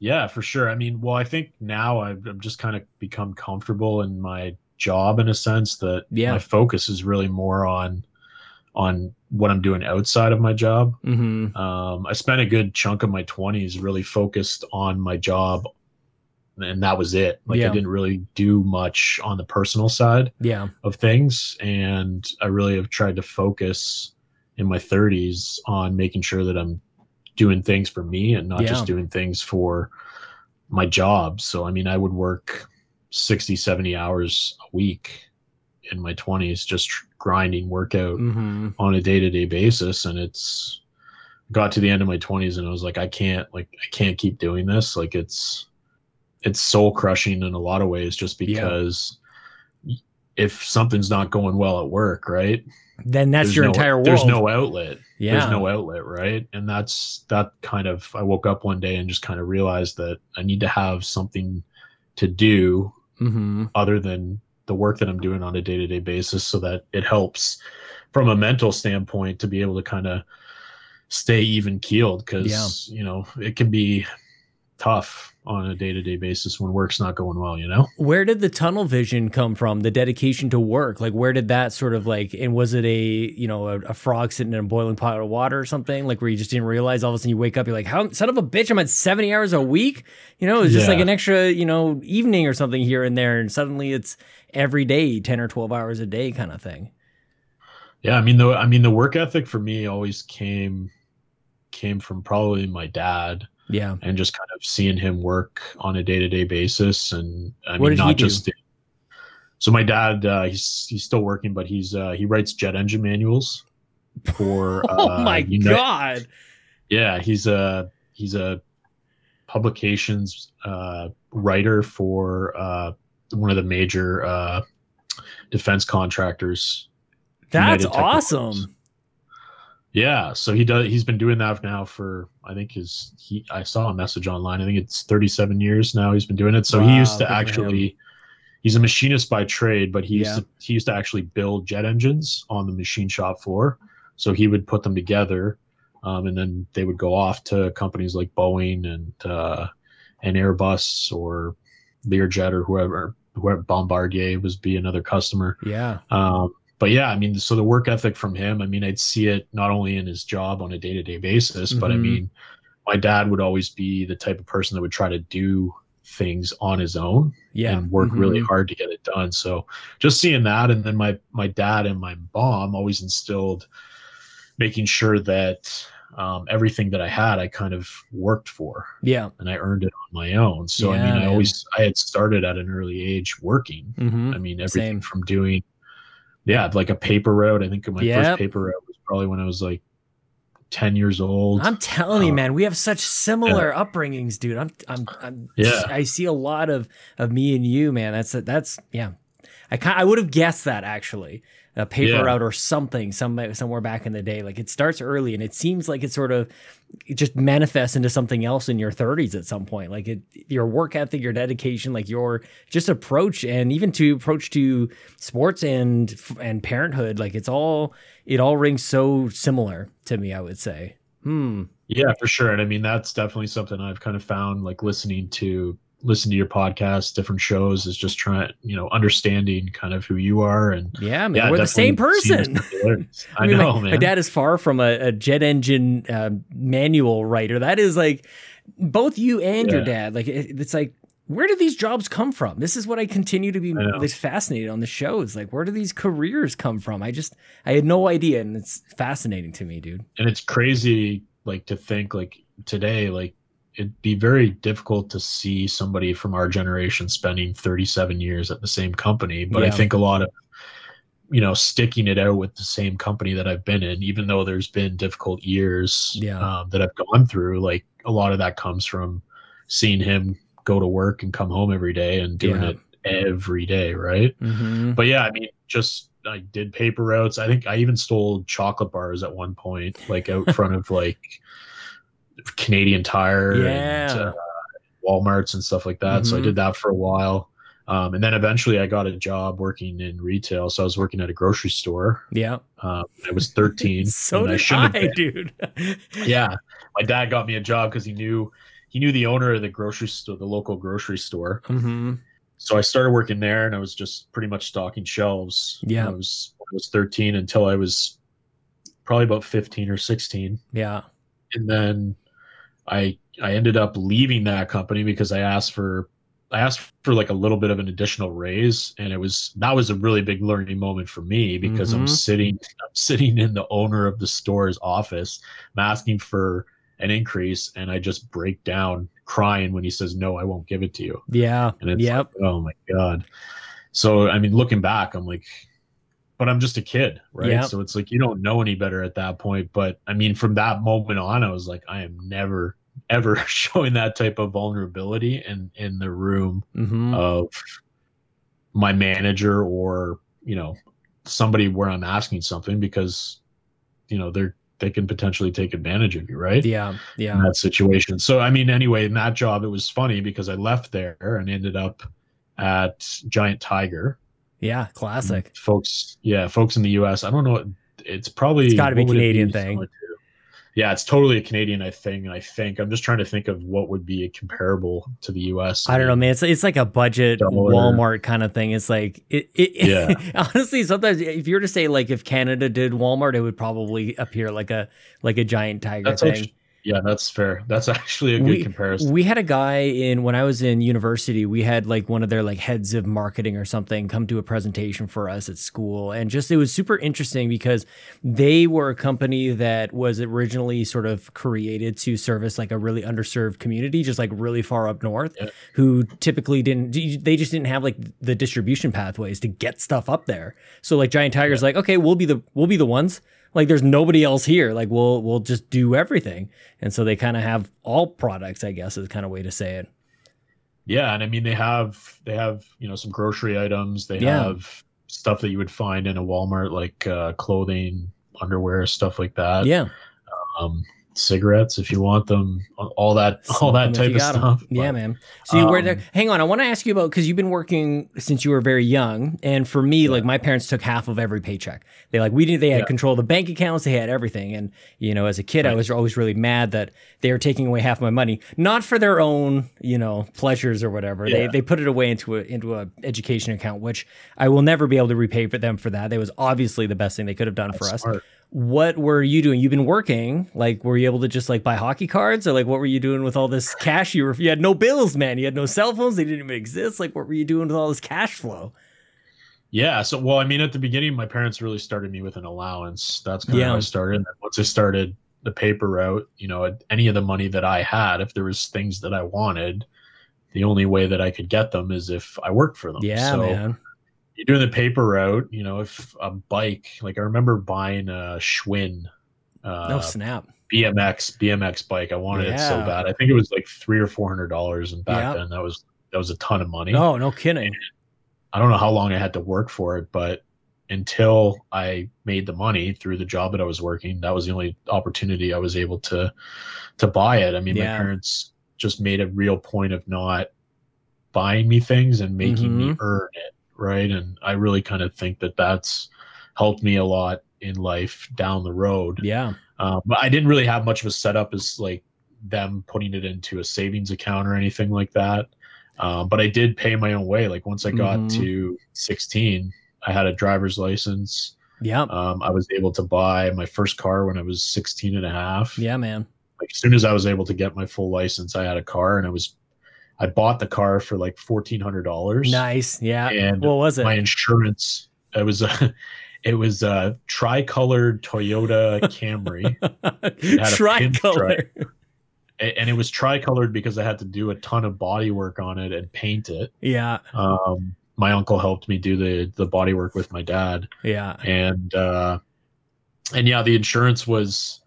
Yeah, for sure. I mean, well, I think now I've, I've just kind of become comfortable in my job in a sense that Yeah. my focus is really more on on what I'm doing outside of my job. Mm-hmm. Um, I spent a good chunk of my 20s really focused on my job, and that was it. Like Yeah. I didn't really do much on the personal side Yeah. of things, and I really have tried to focus in my 30s on making sure that I'm doing things for me and not Yeah. just doing things for my job. So I mean, I would work 60, 70 hours a week in my 20s just grinding workout Mm-hmm. on a day-to-day basis and it's got to the end of my 20s and I was like I can't like I can't keep doing this like it's it's soul crushing in a lot of ways just Yeah. because if something's not going well at work right Then that's there's your no- entire world. there's no outlet yeah. there's no outlet right and that's that kind of I woke up one day and just kind of realized that I need to have something to do mm-hmm. other than the work that I'm doing on a day to day basis so that it helps from a mental standpoint to be able to kind of stay even keeled because, you know, it can be tough on a day to day basis when work's not going well, you know? Where did the tunnel vision come from? The dedication to work, like where did that sort of like? And was it a you know a, a frog sitting in a boiling pot of water or something? Like where you just didn't realize all of a sudden you wake up, you're like, how son of a bitch, I'm at seventy hours a week. You know, it's just like an extra you know evening or something here and there, and suddenly it's every day, ten or twelve hours a day kind of thing. Yeah. I mean, the, I mean, the work ethic for me always came, came from probably my dad Yeah. and just kind of seeing him work on a day to day basis. And I What mean, not just. So my dad, uh, he's he's still working, but he's uh, he writes jet engine manuals for. oh uh, my god. Yeah, he's a he's a publications uh, writer for uh, one of the major uh, defense contractors. That's awesome. Yeah, so he does. He's been doing that now for I think his he. I saw a message online. I think it's 37 years now. He's been doing it. So Wow, he used to good for him. actually. He's a machinist by trade, but he used Yeah. to he used to actually build jet engines on the machine shop floor. So he would put them together, um, and then they would go off to companies like Boeing and uh, and Airbus or Learjet or whoever. Whoever Bombardier was be another customer. Yeah. Um, but yeah, I mean, so the work ethic from him, I mean, I'd see it not only in his job on a day to day basis, but I Mhm. mean, my dad would always be the type of person that would try to do things on his own Yeah. and work really Mhm. hard to get it done. So just seeing that, and then my my dad and my mom always instilled making sure that um, everything that I had, I kind of worked for Yeah. and I earned it on my own. So I mean, I man. always I had started at an early age working. hmm I mean, everything Same. from doing, yeah, like a paper route. I think my Yep. first paper route was probably when I was like 10 years old. I'm telling you, Uh, man, we have such similar upbringings, dude. I'm, I'm, I'm Yeah. I see a lot of of me and you, man. That's that's yeah. I kind I would have guessed that actually, a paper Yeah. route or something, some somewhere back in the day. Like it starts early, and it seems like it sort of it just manifests into something else in your 30s at some point. Like it, your work ethic, your dedication, like your just approach, and even to approach to sports and and parenthood. Like it's all it all rings so similar to me. I would say. Hmm. yeah, for sure. And I mean, that's definitely something I've kind of found like listening to listen to your podcast, different shows is just trying, you know, understanding kind of who you are. And Yeah, man, yeah, we're the same person. I, I mean, know, my, man. my dad is far from a, a jet engine uh, manual writer. That is like both you and your dad. Like it, it's like, where do these jobs come from? This is what I continue to be fascinated on the shows. Like, where do these careers come from? I just I had no idea, and it's fascinating to me, dude. and it's crazy like to think like today like it'd be very difficult to see somebody from our generation spending 37 years at the same company but i think a lot of you know sticking it out with the same company that i've been in even though there's been difficult years Yeah. um, that i've gone through like a lot of that comes from seeing him go to work and come home every day and doing Yeah. it every day right Mm-hmm. but yeah, I mean, just I did paper routes. I think I even stole chocolate bars at one point, like out front of like Canadian Tire and Yeah. uh, Walmart's and stuff like that. So I Mhm. did that for a while. Um, and then eventually I got a job working in retail. So I was working at a grocery store. Yeah, Um, I was 13. so and did I, have dude. Yeah. My dad got me a job because he knew he knew the owner of the grocery store, the local grocery store. hmm so I started working there and I was just pretty much stocking shelves. Yeah. I was I was 13 until I was probably about 15 or 16. Yeah. And then I I ended up leaving that company because I asked for I asked for like a little bit of an additional raise and it was that was a really big learning moment for me because I'm Mhm. sitting I'm sitting in the owner of the store's office I'm asking for an increase and I just break down crying when he says no I won't give it to you. Yeah. And it's Yep. like, oh my God. So, I mean, looking back, I'm like, but I'm just a kid, right? Yeah. So it's like, you don't know any better at that point. But I mean, from that moment on, I was like, I am never, ever showing that type of vulnerability in, in the room hmm of my manager or, you know, somebody where I'm asking something because, you know, they're, they can potentially take advantage of you, right? Yeah. Yeah. in that situation. So I mean, anyway, in that job, it was funny because I left there and ended up at Giant Tiger. Yeah. Classic. Folks, yeah, folks in the U.S. I don't know. It's probably It's be what would it Canadian thing. to? Yeah, it's totally a Canadian thing. I think I'm just trying to think of what would be comparable to the U.S. I don't know, man. It's it's like a budget Dollar. Walmart kind of thing. It's like it. it Yeah. honestly, sometimes if you were to say like if Canada did Walmart, it would probably appear like a like a giant tiger That's thing. actually, yeah, that's fair. That's actually a good We- comparison. We had a guy in when I was in university. We had like one of their like heads of marketing or something come to a presentation for us at school, and just it was super interesting because they were a company that was originally sort of created to service like a really underserved community, just like really far up north, Yeah. who typically didn't. They just didn't have like the distribution pathways to get stuff up there. So like Giant Tiger's like, okay, we'll be the we'll be the ones. Like there's nobody else here. Like we'll we'll just do everything. And so they kind of have all products, I guess, is kind of way to say it. Yeah, and I mean they have they have you know some grocery items. They Yeah. have stuff that you would find in a Walmart like uh, clothing, underwear, stuff like that. Yeah. Um, cigarettes if you want them, all that, all that type of stuff. Yeah, But, man. So you were there. um, Hang on, I want to ask you about because you've been working since you were very young, and for me, like my parents took half of every paycheck. They like we didn't. They had Yeah. control of the bank accounts. They had everything, and you know, as a kid, I was always really mad that they were taking away half my money, not for their own, you know, pleasures or whatever. They Yeah. they put it away into a into a education account, which I will never be able to repay for them for that. That was obviously the best thing they could have done for us smart. What were you doing? You've been working. Like, were you able to just like buy hockey cards, or like what were you doing with all this cash? You were you had no bills, man. You had no cell phones. They didn't even exist. Like, what were you doing with all this cash flow? Yeah. So, well, I mean, at the beginning, my parents really started me with an allowance. That's kind of how I started. And then once I started the paper route, you know, any of the money that I had, if there was things that I wanted, the only way that I could get them is if I worked for them. Yeah, so man. You're doing the paper route, you know, if a bike, like I remember buying a Schwinn uh, No snap. BMX BMX bike. I wanted it so bad. I think it was like three or four hundred dollars, and back Yeah. then that was that was a ton of money. No, no kidding. I don't know how long I had to work for it, but until I made the money through the job that I was working, that was the only opportunity I was able to to buy it. I mean, Yeah. my parents just made a real point of not buying me things and making me Mhm. earn it, right? And I really kind of think that that's helped me a lot in life down the road. Yeah. Um, but I didn't really have much of a setup as like them putting it into a savings account or anything like that. Um, but I did pay my own way. Like once I got Mhm. to 16, I had a driver's license. Yeah. Um, I was able to buy my first car when I was 16 and a half. Yeah, man. Like as soon as I was able to get my full license, I had a car and I was, I bought the car for like $1,400 Nice. Yeah. And what was it? my insurance, it was a, it was a tricolored Toyota Camry. Tricolor. and it was tricolored because I had to do a ton of body work on it and paint it. Yeah. Um, my uncle helped me do the the body work with my dad, Yeah. and uh, and yeah, the insurance was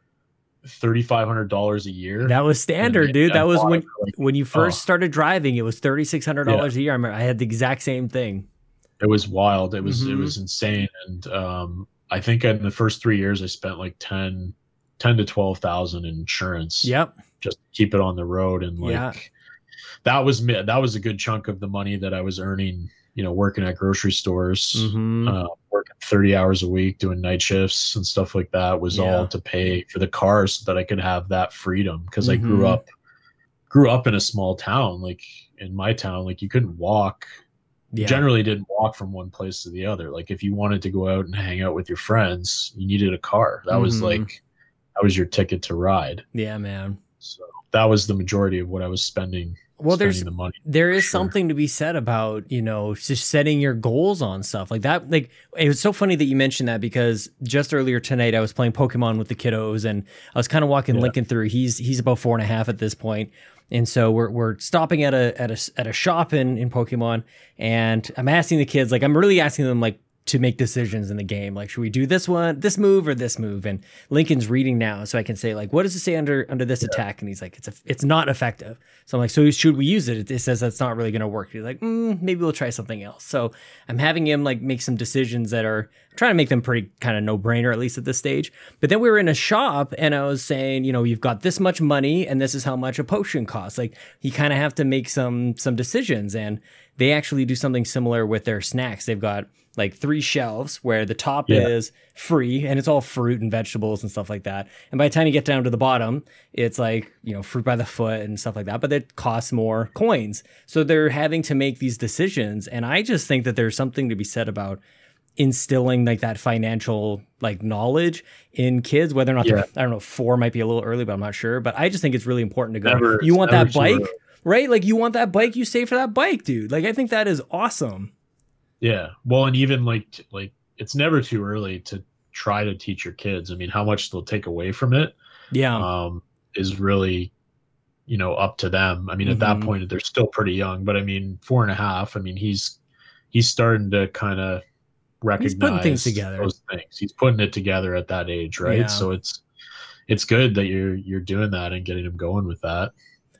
thirty five hundred dollars a year. That was standard, And dude. That was when like, when you first Oh. started driving. It was thirty six hundred dollars a year. I remember I had the exact same thing. it was wild. It was it Mhm. was insane, and um, I think in the first three years I spent like 10, 10 to twelve thousand in insurance. Yep. just to keep it on the road and like Yeah. that was that was a good chunk of the money that I was earning you know working at grocery stores Mhm. uh, working 30 hours a week doing night shifts and stuff like that was Yeah. all to pay for the car so that I could have that freedom because I grew Mhm. up grew up in a small town like in my town like you couldn't walk yeah. generally didn't walk from one place to the other like if you wanted to go out and hang out with your friends you needed a car that was Mhm. like that was your ticket to ride yeah, man. so that was the majority of what I was spending. Well, there's the there is sure. something to be said about you know just setting your goals on stuff like that like it was so funny that you mentioned that because just earlier tonight i was playing pokemon with the kiddos and i was kind of walking Yeah. lincoln through he's he's about four and a half at this point and so we're, we're stopping at a at a at a shop in in pokemon and i'm asking the kids like i'm really asking them like to make decisions in the game. Like should we do this one this move or this move? And lincoln's reading now so i can say like what does it say under under this attack? And he's like it's a, it's not effective. So i'm like so should we use it? It says that's not really going to work. He's like mm, maybe we'll try something else. So i'm having him like make some decisions that are I'm trying to make them pretty kind of no brainer at least at this stage. But then we were in a shop and i was saying you know you've got this much money and this is how much a potion costs. Like you kind of have to make some some decisions. And they actually do something similar with their snacks. They've got like three shelves where the top Yeah. is free and it's all fruit and vegetables and stuff like that. And by the time you get down to the bottom, it's like, you know, fruit by the foot and stuff like that, but it costs more coins. So they're having to make these decisions. And I just think that there's something to be said about instilling like that financial like knowledge in kids whether or not they're Yeah. i don't know four might be a little early but i'm not sure but i just think it's really important to go Never- you want that bike early. right like you want that bike you save for that bike dude like i think that is awesome Yeah. Well, and even like like it's never too early to try to teach your kids. I mean, how much they'll take away from it yeah um, is really, you know, up to them. I mean, at that Mhm. point, they're still pretty young. But I mean, four and a half. I mean, he's he's starting to kind of recognize He's putting things together. Those things. He's putting it together at that age, right? Yeah. So it's it's good that you're you're doing that and getting him going with that.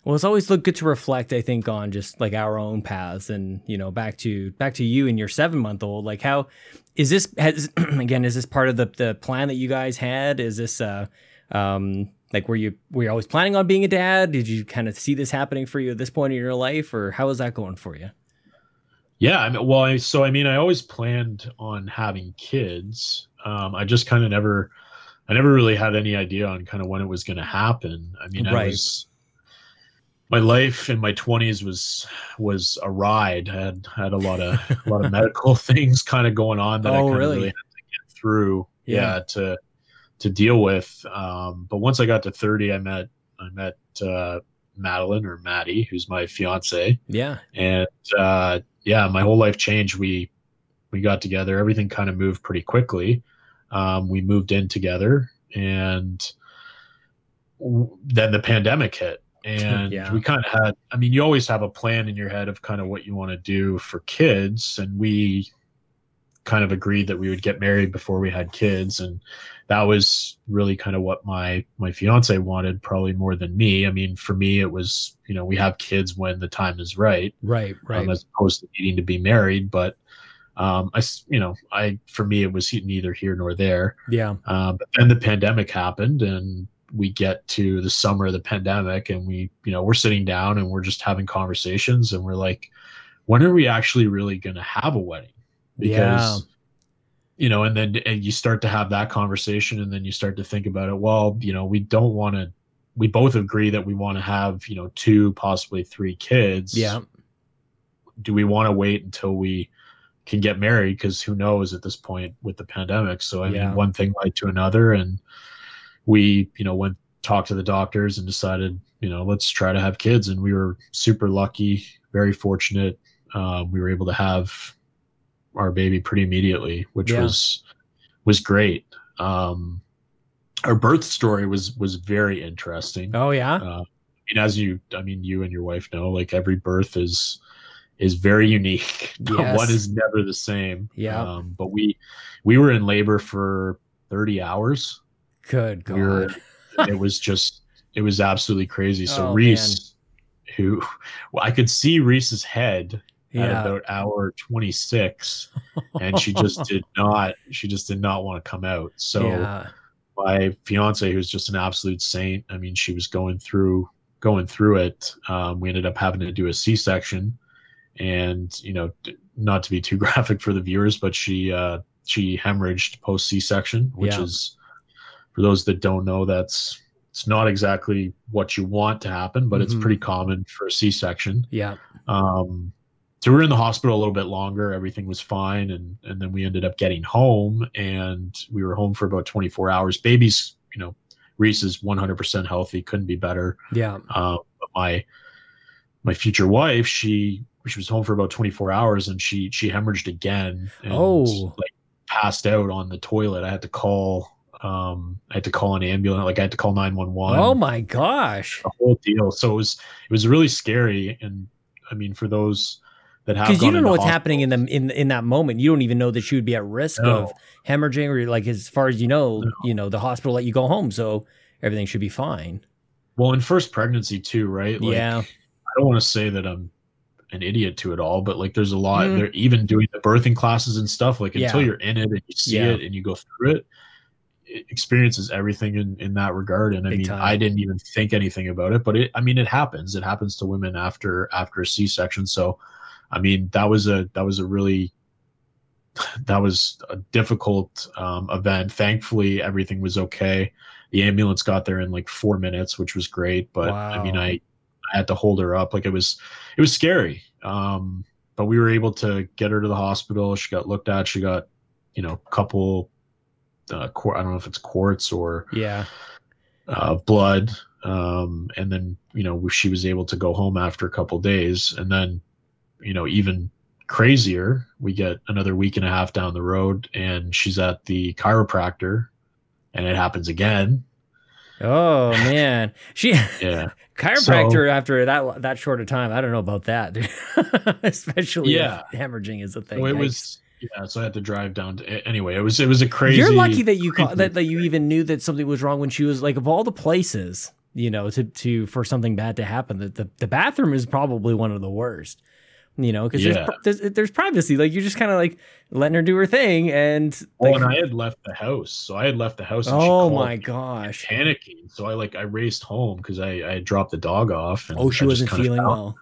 Well, it's always look good to reflect, I think, on just like our own paths and, you know, back to back to you and your seven month old. Like how is this has again, is this part of the the plan that you guys had? Is this uh um like were you were you always planning on being a dad? Did you kind of see this happening for you at this point in your life, or how is that going for you? Yeah, I mean, well, I, so I mean, I always planned on having kids. Um, I just kind of never, I never really had any idea on kind of when it was going to happen. I mean, Right. I was my life in my 20s was was a ride. I had had a lot of a lot of medical things kind of going on that I Oh, kind really? really had to get through. Yeah. Yeah, to to deal with. Um, but once I got to 30, I met I met uh, Madeline or Maddie, who's my fiance Yeah. and uh, yeah, my whole life changed. We we got together. Everything kind of moved pretty quickly. Um, we moved in together, and w- then the pandemic hit, and Yeah. we kind of had. I mean, you always have a plan in your head of kind of what you want to do for kids, and we kind of agreed that we would get married before we had kids and that was really kind of what my my fiance wanted probably more than me i mean for me it was you know we have kids when the time is right Right. Right. um, as opposed to needing to be married. But um, I, you know, I for me it was neither here nor there. yeah. Uh, but then the pandemic happened, and we get to the summer of the pandemic, and we, you know, we're sitting down and we're just having conversations, and we're like, when are we actually really going to have a wedding? Yeah. you know, and then and you start to have that conversation, and then you start to think about it. Well, you know, we don't want to. We both agree that we want to have, you know, two, possibly three kids Yeah. do we want to wait until we can get married because who knows at this point with the pandemic so i Yeah. mean one thing led to another and we you know went talked to the doctors and decided you know let's try to have kids and we were super lucky very fortunate um, we were able to have our baby pretty immediately which Yeah. was was great um, our birth story was was very interesting Oh yeah. uh, I mean, as you, I mean, you and your wife know, like every birth is is very unique. Yes. One is never the same. Yeah. Um, but we we were in labor for thirty hours. Good God. We were. it was just. It was absolutely crazy. So Oh, Reese, who well, I could see Reese's head at yeah. about hour twenty six, and she just did not. She just did not want to come out. So yeah. my fiance who's just an absolute saint i mean she was going through going through it um, we ended up having to do a c-section and you know not to be too graphic for the viewers but she uh she hemorrhaged post c-section which Yeah. is for those that don't know that's it's not exactly what you want to happen but it's Mhm. pretty common for a c-section Yeah. um, so we were in the hospital a little bit longer. Everything was fine, and and then we ended up getting home, and we were home for about 24 hours. Baby's, you know, Reese is 100% healthy, couldn't be better. Yeah. But my my future wife, she she was home for about 24 hours, and she she hemorrhaged again, and Oh. like passed out on the toilet. I had to call. Um, I had to call an ambulance. Like I had to call 911 Oh my gosh. the whole deal. So it was it was really scary, and I mean for those that have Because you don't know what's happening in the in in that moment. You don't even know that she would be at risk No. of hemorrhaging, or like as far as you know, No. you know the hospital let you go home, so everything should be fine. Well, in first pregnancy too, right? Like, Yeah. I don't want to say that I'm an idiot to it all, but like there's a lot. Mm. They're even doing the birthing classes and stuff. Like until Yeah. you're in it and you see Yeah. it and you go through it experiences everything in in that regard. And I Big mean, time. I didn't even think anything about it, but it. I mean, it happens. It happens to women after after a C-section. So, I mean, that was a that was a really that was a difficult um, event. Thankfully, everything was okay. The ambulance got there in like four minutes, which was great. But I mean, I I had to hold her up. Like it was it was scary. Um, but we were able to get her to the hospital. She got looked at. She got you know a couple. Uh, I don't know if it's quarts or Yeah. uh, blood. Um, and then, you know, she was able to go home after a couple days. And then, you know, even crazier, we get another week and a half down the road and she's at the chiropractor and it happens again. Oh man, she Yeah. chiropractor after that that short a time. I don't know about that, especially Yeah. if hemorrhaging is a thing. So it Yikes. was, yeah. So I had to drive down to, anyway, it was, it was a crazy. You're lucky that you crazy that, that you even knew that something was wrong when she was like of all the places you know, to to for something bad to happen. That the, the bathroom is probably one of the worst. You know, because Yeah. there's, there's there's privacy. Like you're just kind of like letting her do her thing, and like, and I had left the house, so I had left the house. And she oh my gosh, panicking. So I like I raced home because I I dropped the dog off. And oh she I wasn't feeling well.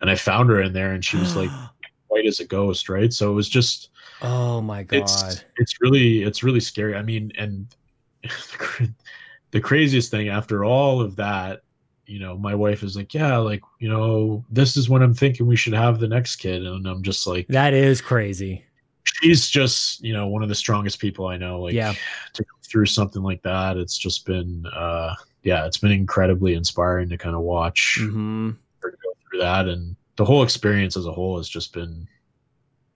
And I found her in there, and she was like white as a ghost, right? So it was just oh my god, it's it's really it's really scary. I mean, and the craziest thing after all of that, you know, my wife is like, yeah, like you know, this is when I'm thinking we should have the next kid, and I'm just like, that is crazy. she's just you know one of the strongest people I know. Like, Yeah. to go through something like that, it's just been, uh, yeah, it's been incredibly inspiring to kind of watch hmm her go through that, and the whole experience as a whole has just been,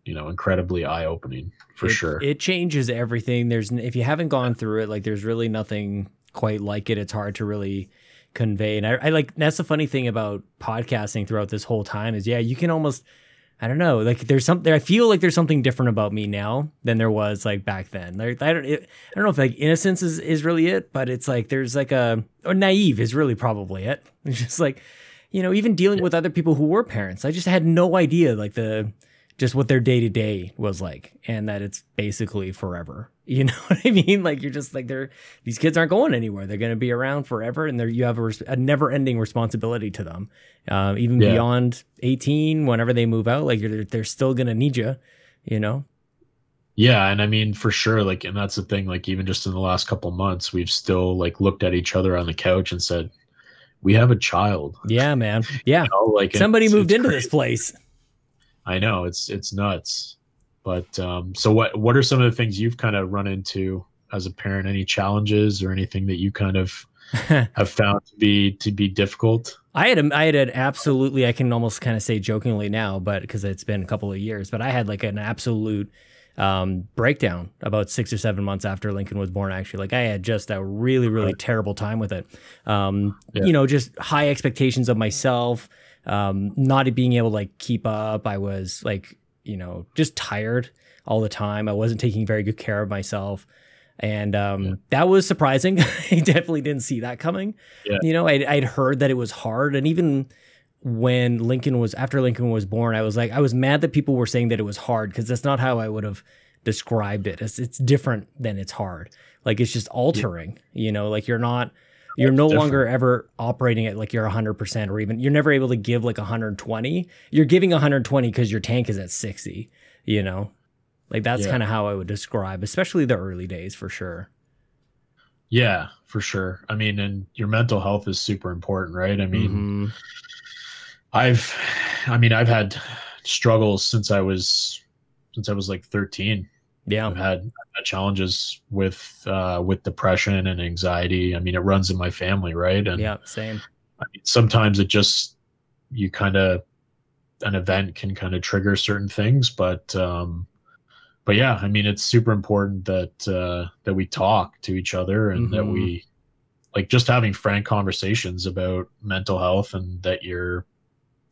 you know, incredibly eye opening for it, sure. It changes everything. There's if you haven't gone through it, like there's really nothing quite like it. It's hard to really convey. And I, I like that's the funny thing about podcasting throughout this whole time is yeah, you can almost I don't know, like there's something I feel like there's something different about me now than there was like back then. Like I don't it, I don't know if like innocence is, is really it, but it's like there's like a or naive is really probably it. It's just like you know, even dealing with other people who were parents, I just had no idea like the just what their day to day was like, and that it's basically forever. You know what I mean? Like you're just like they're these kids aren't going anywhere. They're going to be around forever, and you have a, res- a never ending responsibility to them, uh, even Yeah. beyond 18. Whenever they move out, like you're, they're still going to need you. You know? Yeah, and I mean for sure, like, and that's the thing. Like, even just in the last couple months, we've still like looked at each other on the couch and said, "We have a child." Yeah, man. Yeah. You know, like Somebody it's- moved it's into crazy. this place. I know it's it's nuts. But um, so what? What are some of the things you've kind of run into as a parent? Any challenges or anything that you kind of have found to be to be difficult? I had a, I had an absolutely I can almost kind of say jokingly now, but because it's been a couple of years, but I had like an absolute um, breakdown about six or seven months after Lincoln was born. Actually, like I had just a really really terrible time with it. Um, Yeah. You know, just high expectations of myself, um, not being able to like keep up. I was like you know just tired all the time. I wasn't taking very good care of myself. And um, Yeah. that was surprising. I definitely didn't see that coming. Yeah. You know, I'd, I'd heard that it was hard. And even when Lincoln was, after Lincoln was born, I was like, I was mad that people were saying that it was hard because that's not how I would have described it. It's, it's different than it's hard. Like it's just altering, you know, like you're not, you're It's no different. longer ever operating at like you're 100% or even you're never able to give like 120. You're giving 120 because your tank is at 60, you know? Like that's Yeah. kind of how I would describe, especially the early days for sure. Yeah, for sure. I mean, and your mental health is super important, right? I mean, Mhm. I've, I mean, I've had struggles since I was, since I was like 13. yeah. I've had, I've had challenges with, uh, with depression and anxiety. I mean, it runs in my family, right? And Yeah. Same. I mean, sometimes it just, you kind of, an event can kind of trigger certain things, but, um, but yeah, I mean, it's super important that, uh, that we talk to each other and that Mhm. we, like just having frank conversations about mental health and that you're,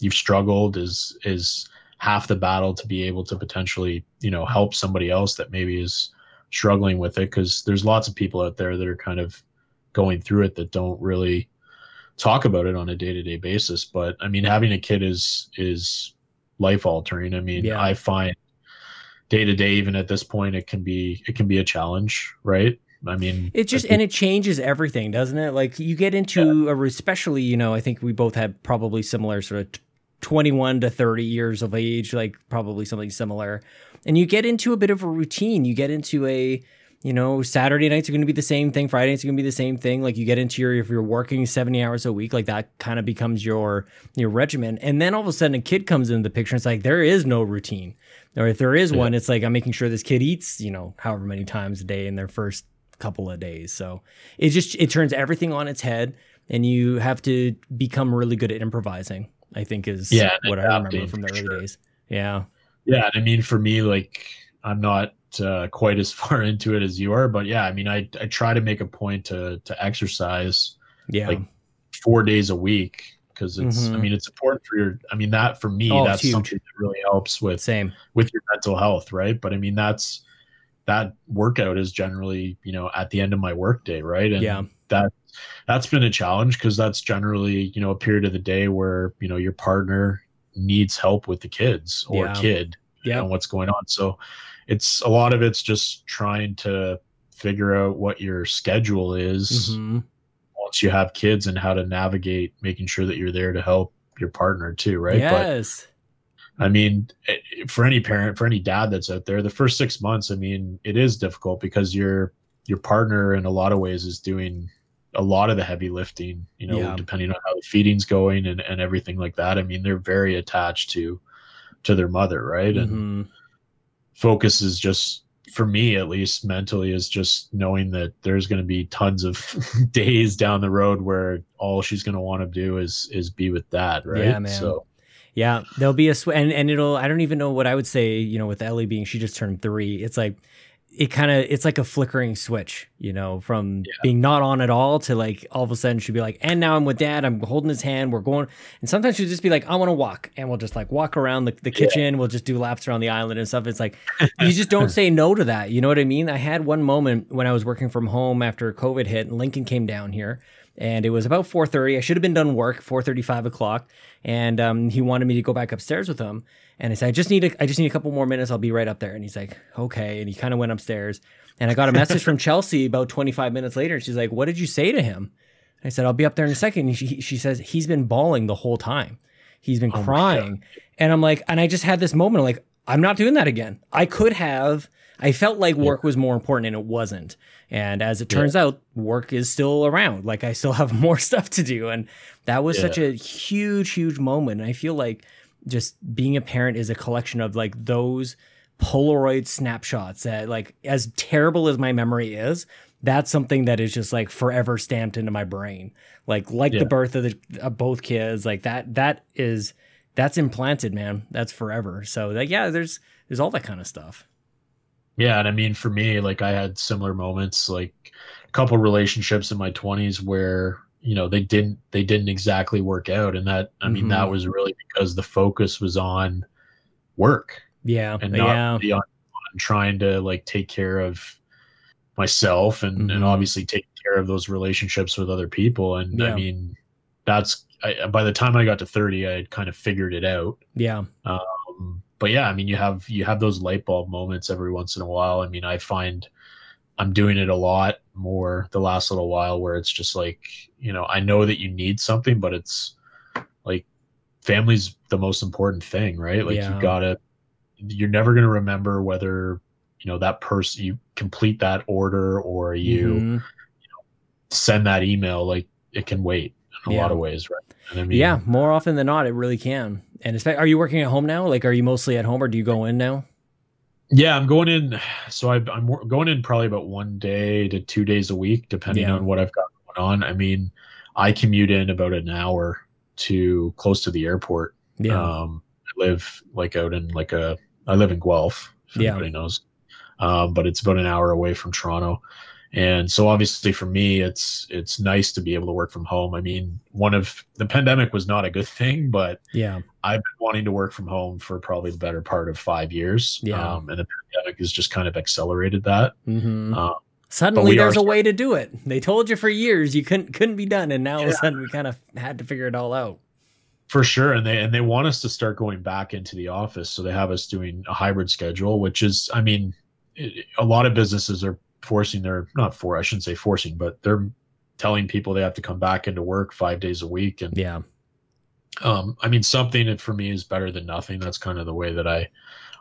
you've struggled is, is half the battle to be able to potentially, you know, help somebody else that maybe is struggling with it. Cause there's lots of people out there that are kind of going through it that don't really talk about it on a day-to-day basis but i mean having a kid is is life altering i mean Yeah. i find day to day even at this point it can be it can be a challenge right i mean It just and it changes everything, doesn't it? Like you get into a especially, you know, I think we both had probably similar sort of t- 21 to 30 years of age, like probably something similar. And you get into a bit of a routine. You get into a you know, Saturday nights are going to be the same thing. Friday nights are going to be the same thing. Like you get into your, if you're working 70 hours a week, like that kind of becomes your, your regimen. And then all of a sudden a kid comes into the picture. And it's like, there is no routine. Or if there is Yeah. one, it's like, I'm making sure this kid eats, you know, however many times a day in their first couple of days. So it just, it turns everything on its head and you have to become really good at improvising, I think is Yeah, what I remember from the early sure. days. Yeah. yeah and i mean for me like i'm not uh, quite as far into it as you are but yeah i mean i i try to make a point to to exercise Yeah. Like, four days a week because it's i Mhm. mean it's important for your i mean that for me Oh, that's huge. something that really helps with Same. with your mental health right but i mean that's that workout is generally you know at the end of my workday right and Yeah. that that's been a challenge because that's generally you know a period of the day where you know your partner needs help with the kids or Yeah. kid Yeah. and what's going on so it's a lot of it's just trying to figure out what your schedule is Mhm. once you have kids and how to navigate making sure that you're there to help your partner too right but Yes. I mean, eh, for any parent, for any dad that's out there, the first six months, I mean, it is difficult because your your partner, in a lot of ways, is doing a lot of the heavy lifting. You know, Yeah. depending on how the feeding's going and and everything like that. I mean, they're very attached to to their mother, right? And Mhm. focus is just for me at least mentally is just knowing that there's going to be tons of days down the road where all she's going to want to do is is be with dad right Yeah, man. so Yeah, there'll be a sw- and and it'll. I don't even know what I would say. You know, with Ellie being she just turned three, it's like it kind of it's like a flickering switch. You know, from being not on at all to like all of a sudden she'd be like, and now I'm with dad. I'm holding his hand. We're going, and sometimes she'll just be like, I want to walk, and we'll just like walk around the, the kitchen. We'll just do laps around the island and stuff. It's like you just don't say no to that. You know what I mean? I had one moment when I was working from home after COVID hit, and Lincoln came down here and it was about 4.30 i should have been done work 4.35 o'clock and um, he wanted me to go back upstairs with him and i said i just need a, i just need a couple more minutes. I'll be right up there. And he's like okay and he kind of went upstairs and i got a message from chelsea about 25 minutes later and she's like what did you say to him? I said i'll be up there in a second. And she, she says he's been bawling the whole time. He's been Oh crying. And i'm like and i just had this moment of like i'm not doing that again. I could have i felt like work was more important and it wasn't and as it Yeah. turns out, work is still around. Like I still have more stuff to do. And that was such a huge, huge moment. And I feel like just being a parent is a collection of like those Polaroid snapshots that like as terrible as my memory is, that's something that is just like forever stamped into my brain. Like like Yeah. the birth of the of both kids, like that that is that's implanted, man. That's forever. So like yeah, there's there's all that kind of stuff. Yeah, and I mean for me, like I had similar moments, like a couple relationships in my twenties where you know they didn't they didn't exactly work out, and that I mean that Mhm. was really because the focus was on work Yeah. and not yeah. really on, on trying to like take care of myself and Mhm. and obviously take care of those relationships with other people. And Yeah. I mean that's I, by the time I got to thirty, I had kind of figured it out. Yeah. Um, but yeah, I mean, you have you have those light bulb moments every once in a while. I mean, I find I'm doing it a lot more the last little while, where it's just like you know, I know that you need something, but it's like family's the most important thing, right? Like Yeah. you gotta, you're never gonna remember whether you know that person you complete that order or you Mhm. send that email. Like it can wait in a Yeah. lot of ways, right? And I mean, yeah, more often than not, it really can. And are you working at home now? Like, are you mostly at home, or do you go in now? Yeah, I'm going in. So I, I'm going in probably about one day to two days a week, depending Yeah. on what I've got going on. I mean, I commute in about an hour to close to the airport. Yeah, Um, I live like out in like a. I live in Guelph. If Yeah. anybody knows, um, but it's about an hour away from Toronto. And so obviously for me, it's it's nice to be able to work from home. I mean, one of the pandemic was not a good thing, but yeah, I've been wanting to work from home for probably the better part of five years. Yeah. Um, and the pandemic has just kind of accelerated that. hmm Um, Suddenly, there's are a way to do it. They told you for years you couldn't couldn't be done, and now all of a sudden we kind of had to figure it all out. for sure. And they and they want us to start going back into the office. So they have us doing a hybrid schedule, which is, I mean, a lot of businesses are forcing their not for I shouldn't say forcing, but they're telling people they have to come back into work five days a week. And Yeah, um, I mean, something for me is better than nothing. That's kind of the way that I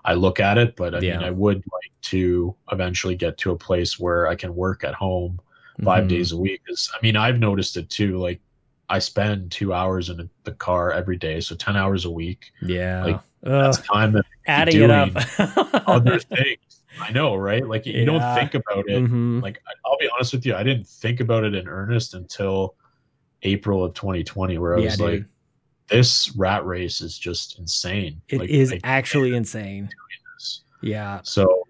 I look at it. But I Yeah. mean, I would like to eventually get to a place where I can work at home 5 Mhm. days a week. 'Cause, I mean, I've noticed it too. Like, I spend two hours in the car every day, so ten hours a week. Yeah, Like, That's time that adding it up. other things. I know, right? Like, you don't think about it. Mhm. Like, I'll be honest with you, I didn't think about it in earnest until April of 2020, where I Yeah, was dude. like, this rat race is just insane. It like, is I actually insane. can't do this. Yeah. So,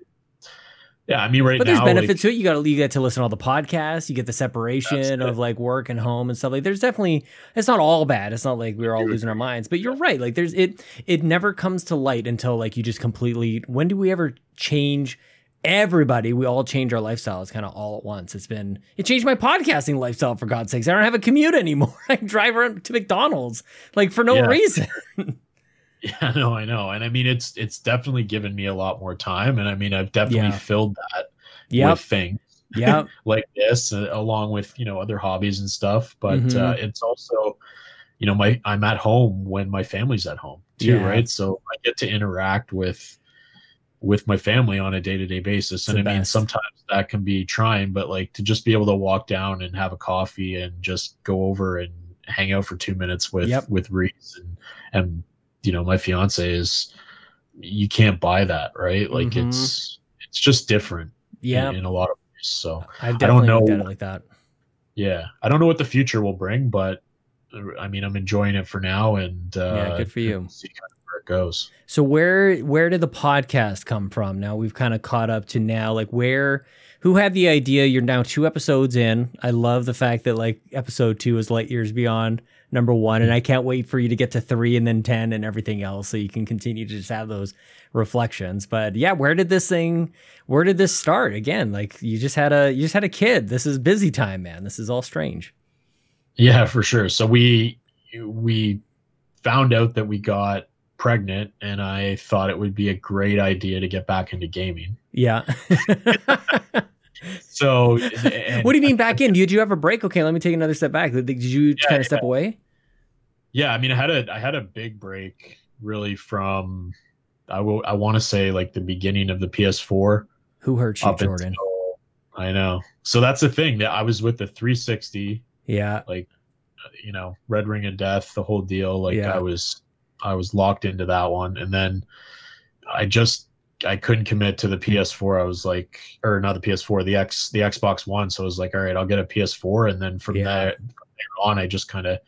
yeah, I mean, right But now, there's benefits like, to it. You got to you get to listen to all the podcasts. You get the separation of like work and home and stuff. Like there's definitely it's not all bad. It's not like we're all losing our minds. But you're right. Like there's it. It never comes to light until like you just completely. When do we ever change everybody, we all change our lifestyles kind of all at once. It's been, it changed my podcasting lifestyle for God's sakes. I don't have a commute anymore. I drive around to McDonald's like for no Yeah. reason. Yeah, no, I know. And I mean it's it's definitely given me a lot more time. And I mean I've definitely Yeah. filled that Yep. with things Yep. like this uh, along with, you know, other hobbies and stuff. But Mhm. uh, it's also, you know, my I'm at home when my family's at home too, Yeah. right? So I get to interact with with my family on a day-to-day basis. It's and I mean best. sometimes that can be trying, but like to just be able to walk down and have a coffee and just go over and hang out for two minutes with Yep. with Reese and and you know my fiance is you can't buy that right like Mhm. it's it's just different Yeah. in, in a lot of ways so I've don't know. like that. yeah i don't know what the future will bring but i mean i'm enjoying it for now and uh Yeah, good for you. see kind of where it goes So where where did the podcast come from? Now we've kind of caught up to now. Like where who had the idea? You're now two episodes in. I love the fact that like episode two is light years beyond number one, and mm-hmm. I can't wait for you to get to three and then ten and everything else, so you can continue to just have those reflections. But yeah, where did this thing? Where did this start? Again, like you just had a you just had a kid. This is busy time, man. This is all strange. yeah for sure so we we found out that we got pregnant and i thought it would be a great idea to get back into gaming Yeah. so and- what do you mean back in? Did you have a break? Okay, let me take another step back. Did you Yeah, kind of step away? Yeah, I mean, I had a I had a big break really from I will I want to say like the beginning of the PS4 Who hurt you, Jordan? until I know. So that's the thing that I was with the 360, Yeah. Like, you know, Red Ring of Death, the whole deal. Like Yeah. I was I was locked into that one, and then I just I couldn't commit to the PS4. I was like, or not the PS4, the X, the Xbox One. So I was like, all right, I'll get a PS4, and then from Yeah. there, from there on, I just kind of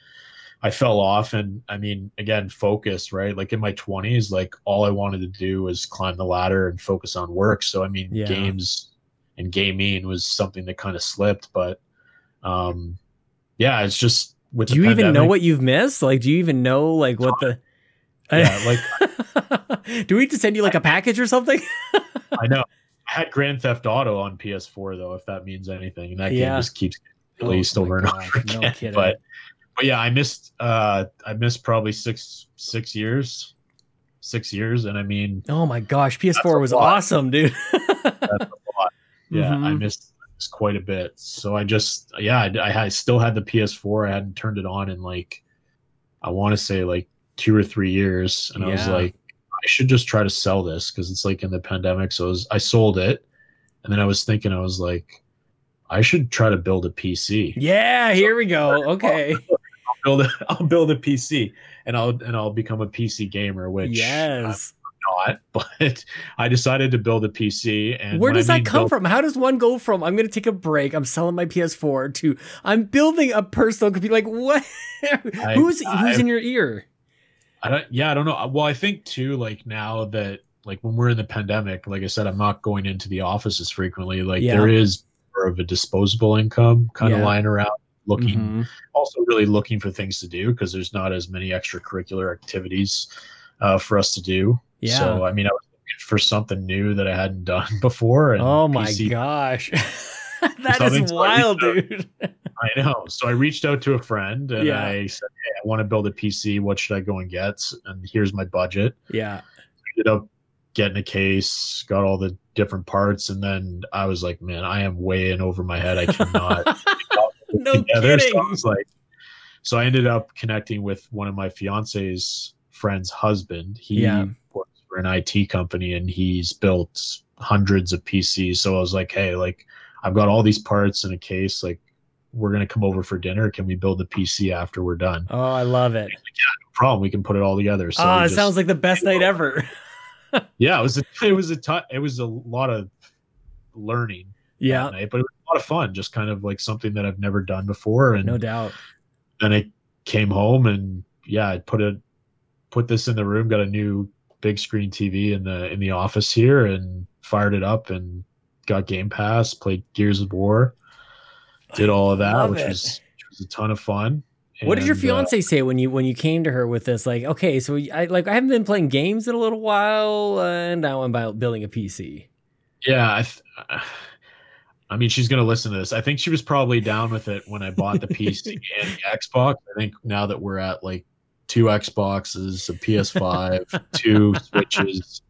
I fell off, and I mean, again, focus, right? Like in my 20s, like all I wanted to do was climb the ladder and focus on work. So I mean, Yeah. games and gaming was something that kind of slipped, but um, yeah, it's just with Do you even know what you've missed? Like, do you even know like what the? Yeah, like do we need to send you like a package or something? I know. I had Grand Theft Auto on PS4 though, if that means anything. And that Yeah. game just keeps Oh released over and over no again. kidding. but but yeah, I missed uh I missed probably six six years. Six years. And I mean oh my gosh, PS4 was awesome, dude. that's a lot. Yeah, I Mhm. missed, missed quite a bit. So I just yeah, I, I still had the PS4. I hadn't turned it on in like I want to say like two or three years. And I was like, I should just try to sell this because it's like in the pandemic. So I, was, I sold it. And then I was thinking, I was like, I should try to build a PC. yeah, here we go. Okay. I'll build a, I'll build a PC and I'll and I'll become a PC gamer, which yes. I'm not. But I decided to build a PC. And Where when I does that come build- from? How does one go from I'm going to take a break, I'm selling my PS4 to I'm building a personal computer? Like what? who's who's I- in your ear? I don't. Yeah, I don't know. Well, I think too. Like now that like when we're in the pandemic, like I said, I'm not going into the office as frequently. Like Yeah. there is more of a disposable income kind of lying around, looking Mhm. also really looking for things to do because there's not as many extracurricular activities uh, for us to do. Yeah. So I mean, I was looking for something new that I hadn't done before. And Oh my PC gosh. that Something is to let you wild, dude. I know. So I reached out to a friend and Yeah. I said, "Hey, I want to build a PC. What should I go and get? And here's my budget." Yeah. ended up getting a case, got all the different parts, and then I was like, man, I am way in over my head. I cannot no together. kidding. So I was like, so I ended up connecting with one of my fiance's friend's husband. He Yeah. works for an IT company and he's built hundreds of PCs. So I was like, hey, like I've got all these parts in a case. Like we're gonna come over for dinner. Can we build the PC after we're done? Oh, I love it. Yeah, No problem. We can put it all together. So oh, it just- sounds like the best night ever. yeah, it was a, it was a t- it was a lot of learning yeah, night, but it was a lot of fun. Just kind of like something that I've never done before, and no doubt. then I came home and yeah, I put it put this in the room, got a new big screen TV in the in the office here, and fired it up and got Game Pass, played Gears of War, did all of that, which was which was a ton of fun. What did your And, uh, fiance say when you when you came to her with this? Like, okay, so I like I haven't been playing games in a little while, uh, and now I'm about building a PC. Yeah, I, th- I mean, she's gonna listen to this. I think she was probably down with it when I bought the PC and the Xbox. I think now that we're at like two Xboxes, a PS5, two Switches,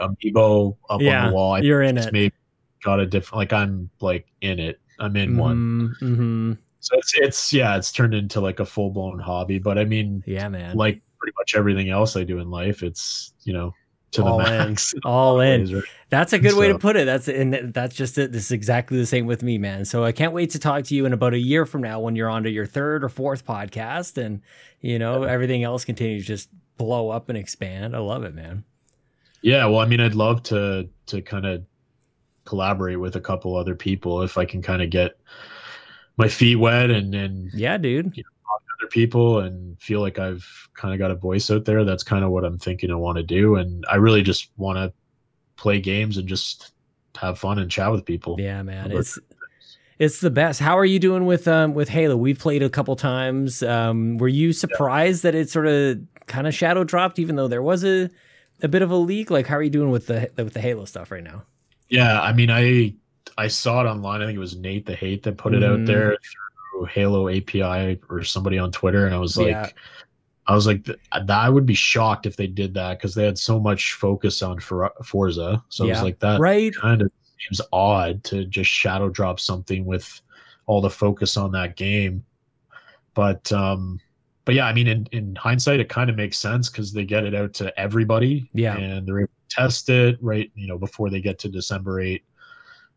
Amiibo up yeah, on the wall. I you're in it. It's maybe got a different. Like I'm like in it. I'm in one. Mm-hmm. So it's it's yeah, it's turned into like a full blown hobby. But I mean, Yeah, man. like pretty much everything else I do in life, it's you know to All the in. max. All in. Right? That's a good way to put it. That's and that's just it. This is exactly the same with me, man. So I can't wait to talk to you in about a year from now when you're onto your third or fourth podcast, and you know everything else continues to just blow up and expand. I love it, man. Yeah, well, I mean, I'd love to to kind of collaborate with a couple other people if I can kind of get my feet wet and and Yeah, dude. other people and feel like I've kind of got a voice out there. That's kind of what I'm thinking I want to do, and I really just want to play games and just have fun and chat with people. Yeah, man. It's it's the best. How are you doing with um with Halo? We've played a couple times. Um, were you surprised that it sort of kind of shadow dropped, even though there was a a bit of a leak? Like, how are you doing with the with the Halo stuff right now? Yeah, I mean, I I saw it online. I think it was Nate the Hate that put it Mhm. out there through Halo API or somebody on Twitter, and I was like, Yeah. I was like, I would be shocked if they did that because they had so much focus on For- Forza. So I was like, that Right? kind of seems odd to just shadow drop something with all the focus on that game. But um, but yeah, I mean, in, in hindsight, it kind of makes sense because they get it out to everybody, Yeah. and they're able to test it right, you know, before they get to December eight,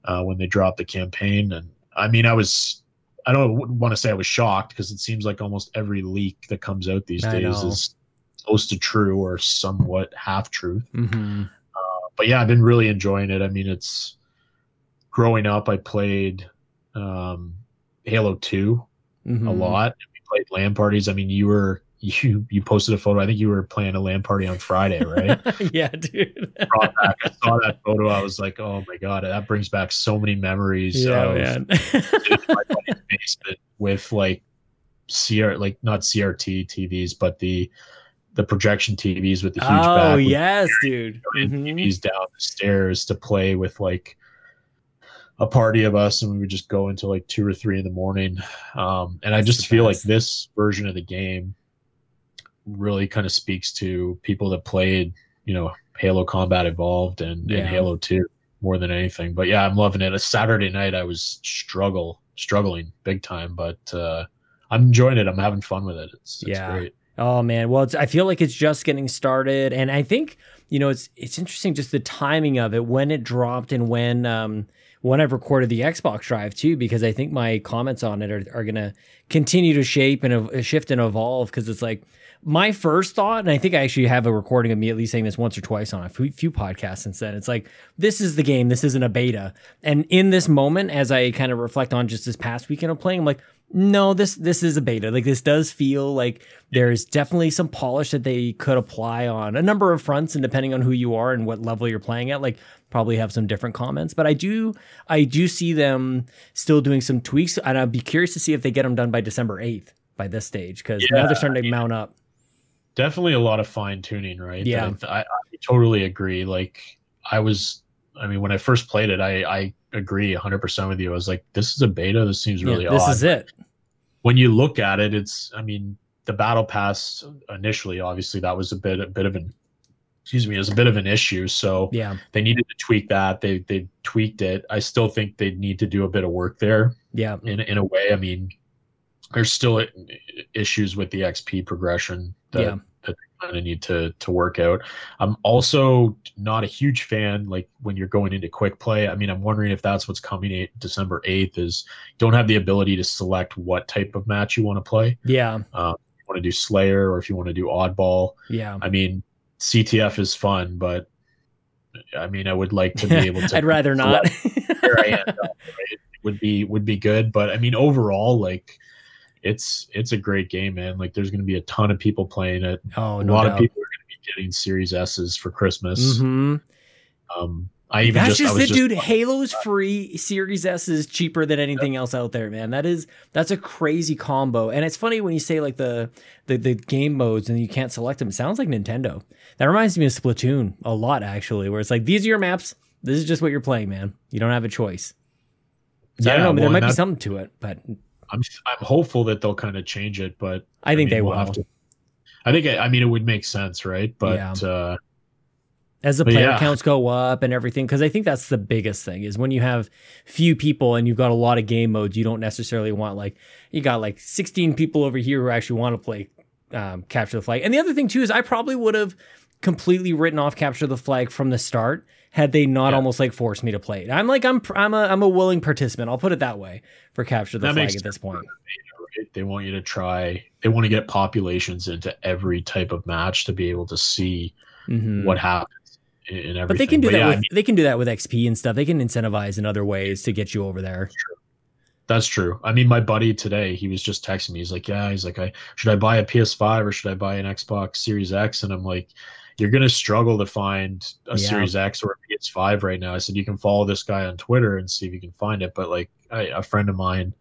uh, when they drop the campaign. And I mean, I was. I don't want to say I was shocked because it seems like almost every leak that comes out these I days know. is close to true or somewhat half truth Mm-hmm. but yeah, I've been really enjoying it. I mean, it's growing up. I played um, Halo 2 Mm-hmm. a lot. Played LAN parties. I mean, you were you you posted a photo. I think you were playing a LAN party on Friday, right? yeah, dude. Brought back. I saw that photo. I was like, oh my god, that brings back so many memories yeah, of man. basement with like CR like not CRT TVs, but the the projection TVs with the huge oh back yes, dude. Mhm. TVs down the stairs to play with like a party of us and we would just go until like two or three in the morning. Um, and i just feel like this version of the game really kind of speaks to people that played you know halo combat evolved and, Yeah. and halo 2 more than anything. But yeah i'm loving it. A saturday night i was struggle struggling big time but uh i'm enjoying it. I'm having fun with it. It's, it's Yeah. great. Oh man, well, it's, I feel like it's just getting started, and I think you know it's it's interesting just the timing of it when it dropped and when um when I've recorded the Xbox Drive too, because I think my comments on it are, are gonna continue to shape and ev- shift and evolve because it's like my first thought, and I think I actually have a recording of me at least saying this once or twice on a few, few podcasts since then. It's like this is the game, this isn't a beta, and in this moment, as I kind of reflect on just this past weekend of playing, I'm like. No, this this is a beta. Like this does feel like there's definitely some polish that they could apply on a number of fronts and depending on who you are and what level you're playing at like probably have some different comments but i do i do see them still doing some tweaks and i'd be curious to see if they get them done by december 8th by this stage because now they're starting to mount up definitely a lot of fine tuning, right? Yeah. I, I, I totally agree. Like I was, I mean, when I first played it, I, I agree 100% with you. I was like, this is a beta. This seems really yeah, this odd. is it When you look at it, it's, I mean, the battle pass initially, obviously, that was a bit, a bit of an, excuse me, it was a bit of an issue. So yeah they needed to tweak that. They, they tweaked it. I still think they need to do a bit of work there yeah in, in a way. I mean, there's still issues with the XP progression that, Yeah. That they kind of need to to work out. I'm also not a huge fan like when you're going into quick play. I mean, I'm wondering if that's what's coming eight, December 8th is don't have the ability to select what type of match you want to play. yeah uh, You want to do Slayer or if you want to do Oddball. yeah I mean, CTF is fun, but I mean, I would like to be able to i'd rather not where I end up, right? Would be would be good, but I mean overall, like it's it's a great game, man. Like there's going to be a ton of people playing it. oh a no lot doubt. of people are going to be getting Series S's for Christmas. Mhm. Um, I even That's just, I just it, just dude. Halo's free. Series S is cheaper than anything else out there, man. That is that's a crazy combo. And it's funny when you say like the the, the game modes and you can't select them. It sounds like Nintendo. That reminds me of Splatoon a lot, actually, where it's like these are your maps. This is just what you're playing, man. You don't have a choice. So I don't know. well, there might be something to it, but I'm I'm hopeful that they'll kind of change it, but I think mean, they we'll will. have to- I think I mean it would make sense, right? But Yeah. uh, as the player yeah. counts go up and everything because i think that's the biggest thing is when you have few people and you've got a lot of game modes you don't necessarily want like you got like 16 people over here who actually want to play um, capture the flag and the other thing too is i probably would have completely written off capture the flag from the start had they not Yeah. almost like forced me to play it i'm like i'm i'm a, I'm a willing participant i'll put it that way for capture the That flag at this point right? they want you to try. They want to get populations into every type of match to be able to see Mhm. what happens in, in everything. but they can do that yeah, with I mean, they can do that with xp and stuff they can incentivize in other ways to get you over there That's true. I mean, my buddy today, he was just texting me. He's like, "Yeah, he's like, I should I buy a PS5 or should I buy an Xbox Series X?" And I'm like, "You're gonna struggle to find a Yeah. Series X or a PS5 right now." I said, "You can follow this guy on Twitter and see if you can find it." But like, I, a friend of mine,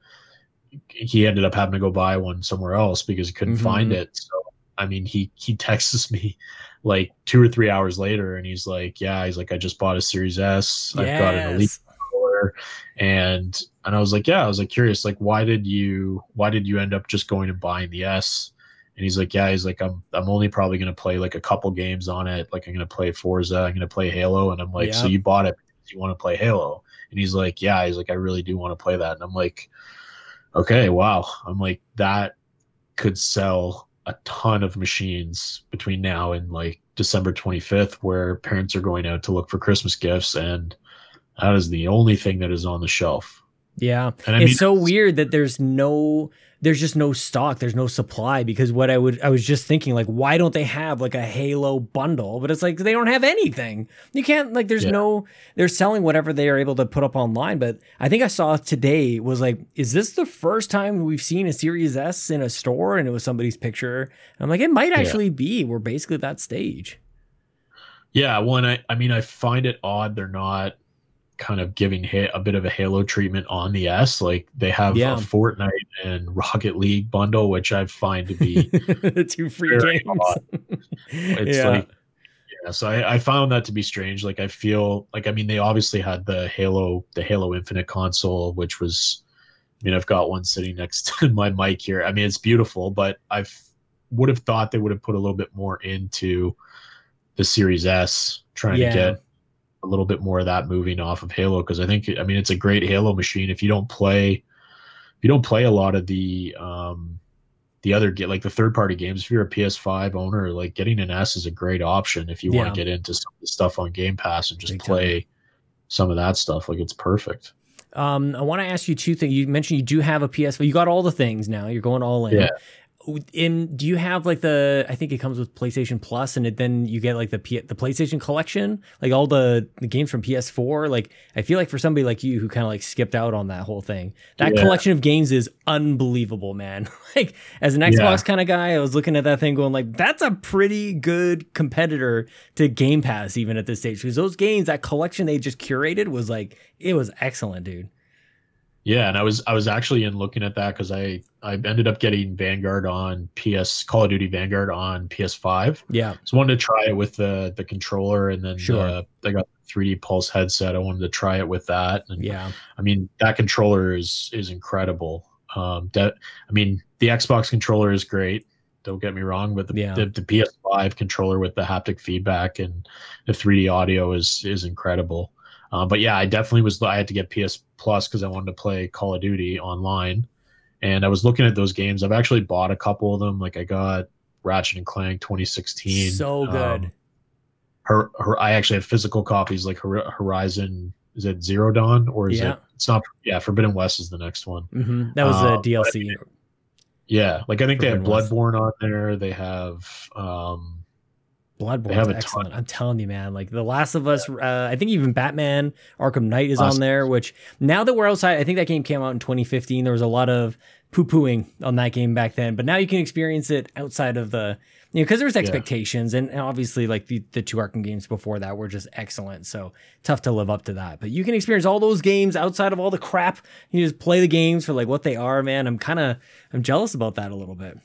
he ended up having to go buy one somewhere else because he couldn't Mhm. find it. So, I mean, he he texts me like two or three hours later, and he's like, "Yeah, he's like, I just bought a Series S. I've got an Elite Yes. controller and and I was like, yeah, I was like curious, like why did you why did you end up just going and buying the S? And he's like, yeah, he's like, I'm I'm only probably gonna play like a couple games on it. Like I'm gonna play Forza, I'm gonna play Halo, and I'm like, so you bought it because you want to play Halo? And he's like, yeah, he's like, I really do want to play that. And I'm like, okay, wow. I'm like, that could sell a ton of machines between now and like December 25th, where parents are going out to look for Christmas gifts, and that is the only thing that is on the shelf. Yeah. And I it's mean, so weird that there's no there's just no stock, there's no supply because what I would I was just thinking like why don't they have like a Halo bundle? But it's like they don't have anything. You can't like there's Yeah. no they're selling whatever they are able to put up online, but I think I saw today was like is this the first time we've seen a Series S in a store and it was somebody's picture? And I'm like it might Yeah. actually be. We're basically at that stage. Yeah, one. I, I mean, I find it odd they're not kind of giving a bit of a Halo treatment on the S. Like they have Yeah. a Fortnite and Rocket League bundle, which I find to be the two free games. odd. it's yeah. like yeah. So I, I found that to be strange. Like I feel like I mean they obviously had the Halo the Halo Infinite console, which was I mean I've got one sitting next to my mic here. I mean it's beautiful, but I would have thought they would have put a little bit more into the Series S, trying Yeah. to get a little bit more of that moving off of Halo because I think I mean it's a great Halo machine. If you don't play, if you don't play a lot of the um, the other get like the third party games, if you're a PS5 owner, like getting an S is a great option if you Yeah. want to get into some of the stuff on Game Pass and just Big time. play some of that stuff. Like it's perfect. Um, I want to ask you two things. You mentioned you do have a PS5. You got all the things now. You're going all in. Yeah. In do you have like the? I think it comes with PlayStation Plus, and it, then you get like the P, the PlayStation Collection, like all the the games from PS4. Like I feel like for somebody like you who kind of like skipped out on that whole thing, that Yeah. collection of games is unbelievable, man. like as an Xbox Yeah. kind of guy, I was looking at that thing going like, that's a pretty good competitor to Game Pass even at this stage because those games, that collection they just curated was like it was excellent, dude. Yeah, and I was I was actually in looking at that because I I ended up getting Vanguard on PS Call of Duty Vanguard on PS5. Yeah. So I wanted to try it with the the controller and then Sure. uh, I got the 3D Pulse headset. I wanted to try it with that. And Yeah. I mean that controller is is incredible. Um, that I mean the Xbox controller is great. Don't get me wrong, but the, Yeah. the, the PS5 controller with the haptic feedback and the 3D audio is is incredible. Uh, but yeah, I definitely was. I had to get PS Plus because I wanted to play Call of Duty online, and I was looking at those games. I've actually bought a couple of them. Like I got Ratchet and Clank 2016. So good. Um, her, her, I actually have physical copies like Hor- Horizon. Is it Zero Dawn or is Yeah. it? It's not. Yeah, Forbidden West is the next one. hmm That was uh, a DLC. Yeah, like I think they have Forbidden West. Bloodborne on there. They have. um A ton. excellent. I'm telling you, man. Like The Last of Us, uh, I think even Batman Arkham Knight is Last on there, which now that we're outside, I think that game came out in 2015. There was a lot of poo pooing on that game back then, but now you can experience it outside of the, you know, because there was expectations. And, and obviously, like the, the two Arkham games before that were just excellent. So tough to live up to that. But you can experience all those games outside of all the crap. You just play the games for like what they are, man. I'm kind of, I'm jealous about that a little bit.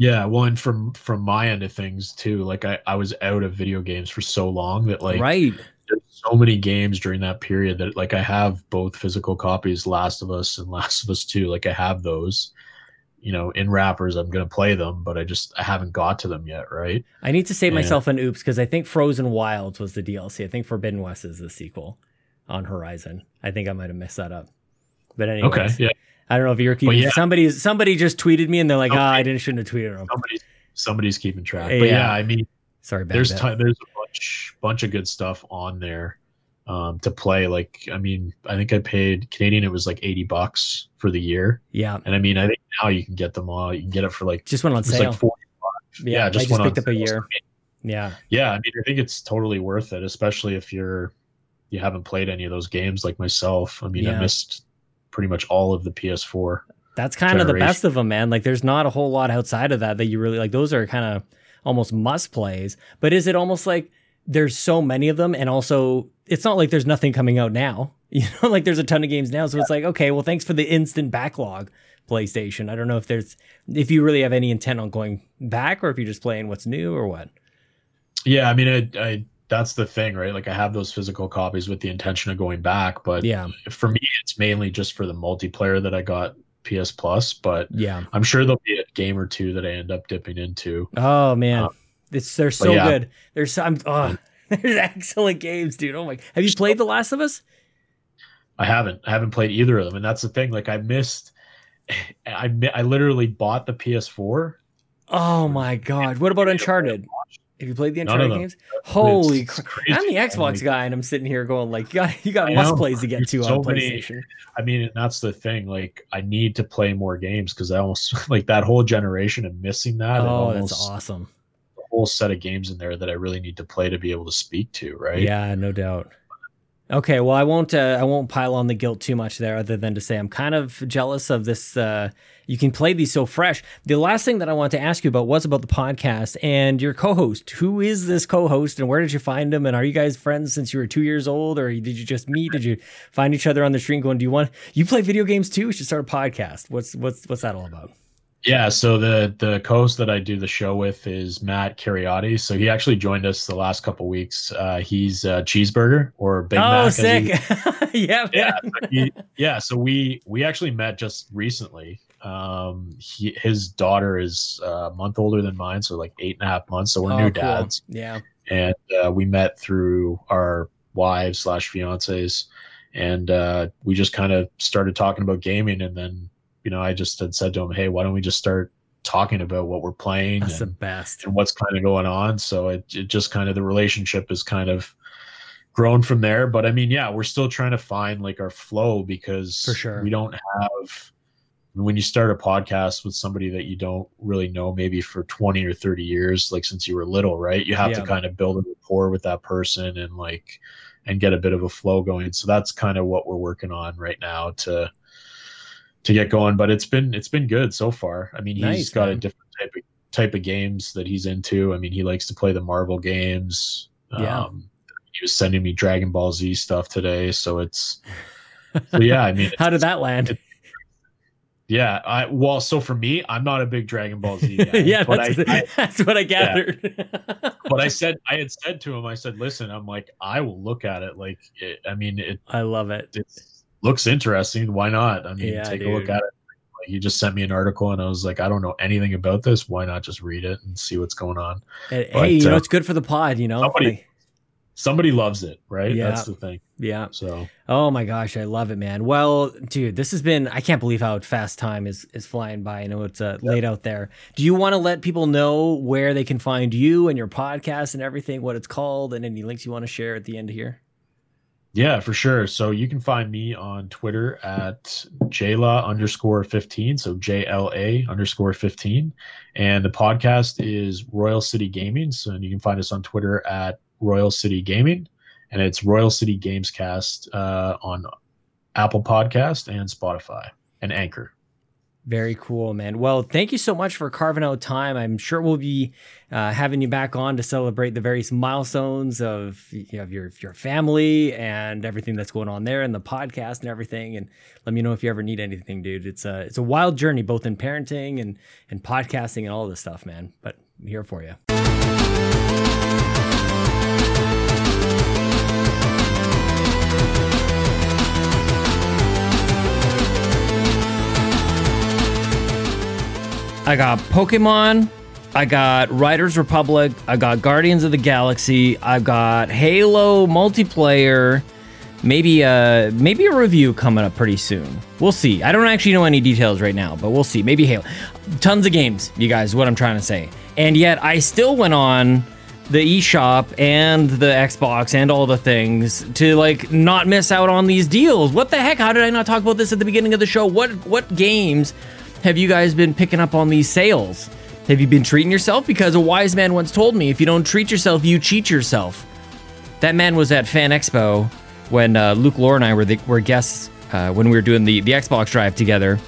Yeah, one from from my end of things too. Like I I was out of video games for so long that like right. there's so many games during that period that like I have both physical copies, Last of Us and Last of Us Two. Like I have those, you know, in wrappers. I'm gonna play them, but I just I haven't got to them yet. Right. I need to save Yeah. myself an oops because I think Frozen Wilds was the DLC. I think Forbidden West is the sequel on Horizon. I think I might have messed that up. But anyways, Okay. Yeah. I don't know if you're keeping. yeah. Somebody somebody just tweeted me and they're like, ah, I didn't shouldn't have tweeted them. Somebody's somebody's keeping track. But Yeah. yeah, I mean, Sorry, there's ti- there's a bunch bunch of good stuff on there um, to play. Like, I mean, I think I paid Canadian. It was like eighty bucks for the year, Yeah, and I mean, I think now you can get them all. You can get it for like just went on sale. like yeah, yeah, I just just went on picked up a year. Yeah, Yeah, I mean, I think it's totally worth it, especially if you're you haven't played any of those games like myself. I mean, Yeah. I missed pretty much all of the PS4. that's kind of the best of them, man. Like, there's not a whole lot outside of that that you really like. Those are kind of almost must plays. But is it almost like there's so many of them, and also it's not like there's nothing coming out now. You know, like there's a ton of games now, so it's like okay, well, thanks for the instant backlog. PlayStation. I don't know if there's if you really have any intent on going back, or if you're just playing what's new, or what. Yeah, I mean, I, I that's the thing, right? Like, I have those physical copies with the intention of going back, but Yeah, for me, it's mainly just for the multiplayer that I got PS Plus. But yeah. I'm sure there'll be a game or two that I end up dipping into. Oh man, Um, it's they're so yeah. good. There's some. Oh, there's excellent games, dude. Oh my! Have you played The Last of Us? I haven't, I haven't played either of them, and that's the thing. Like, I missed. I I literally bought the PS4. Oh my god! What about Uncharted? Have you played the Uncharted games? Holy crap! I'm the Xbox Like, guy, and I'm sitting here going like, you got you got must plays to get to So on many- PlayStation. I mean, that's the thing. Like, I need to play more games because I almost like that whole generation and missing that. and Oh, that's awesome. a whole set of games in there that I really need to play to be able to speak to. Right? Yeah, no doubt. Okay, well, I won't. Uh, I won't pile on the guilt too much there, other than to say I'm kind of jealous of this. Uh, you can play these so fresh. The last thing that I wanted to ask you about was about the podcast and your co-host. Who is this co-host, and where did you find him? And are you guys friends since you were two years old, or did you just meet? Did you find each other on the street? Going, do you want? You play video games too? We should start a podcast. What's what's what's that all about? Yeah, so the the co-host that I do the show with is Matt Cariotti. So he actually joined us the last couple weeks. Uh, he's uh, cheeseburger or Big Mac. oh, he- sick! yeah, yeah, man. so he- yeah. So we we actually met just recently. Um, he, his daughter is uh, a month older than mine, so like eight and a half months. So we're Oh, new cool. dads, Yeah. and uh, we met through our wives slash fiancés, and uh, we just kind of started talking about gaming, and then you know I just had said to him, hey, why don't we just start talking about what we're playing That's the best. and what's kind of going on. So it, it just kind of the relationship is kind of grown from there. But I mean, yeah, we're still trying to find like our flow because For sure. we don't have when you start a podcast with somebody that you don't really know maybe for 20 or 30 years like since you were little right you have Yeah. to kind of build a rapport with that person and like and get a bit of a flow going so that's kind of what we're working on right now to to get going but it's been it's been good so far i mean he's Nice, got a different type of type of games that he's into i mean he likes to play the marvel games Yeah. um he was sending me dragon ball z stuff today so it's so yeah i mean How did that land? yeah, I well, so for me, I'm not a big Dragon Ball Z guy. yeah, but that's, I, I that's what I gathered. but I said I had said to him, I said, listen, I'm like, I will look at it. Like, it, I mean, it, I love it. it looks interesting. Why not? I mean, Yeah, take a look at it. Like, he just sent me an article, and I was like, I don't know anything about this. Why not just read it and see what's going on? And, But, hey, you know uh, it's good for the pod. You know, somebody- Like, Somebody loves it, right? Yeah. That's the thing. yeah. So Oh my gosh, I love it, man. Well, dude, this has been. I can't believe how fast time is is flying by. I know it's uh, late out there. Do you want to let people know where they can find you and your podcast and everything, what it's called, and any links you want to share at the end here? Yeah, for sure. So you can find me on Twitter at JLA underscore 15. So J L A underscore 15. And the podcast is Royal City Gaming. So you can find us on Twitter at Royal City Gaming. And it's Royal City Gamescast uh, on Apple Podcast and Spotify and Anchor. Very cool, man. Well, thank you so much for carving out time. I'm sure we'll be uh, having you back on to celebrate the various milestones of, you know, of your your family and everything that's going on there and the podcast and everything. And let me know if you ever need anything, dude. It's a it's a wild journey, both in parenting and and podcasting and all this stuff, man. But I'm here for you. I got Pokemon. I got Riders Republic. I got Guardians of the Galaxy. I've got Halo multiplayer. Maybe a maybe a review coming up pretty soon. We'll see. I don't actually know any details right now, but we'll see. Maybe Halo. Tons of games, you guys. What I'm trying to say. And yet, I still went on the eShop and the Xbox and all the things to like not miss out on these deals. What the heck? How did I not talk about this at the beginning of the show? What what games have you guys been picking up on these sales? Have you been treating yourself? Because a wise man once told me, if you don't treat yourself, you cheat yourself. That man was at Fan Expo when uh, Luke Lore and I were the, were guests uh, when we were doing the the Xbox Drive together,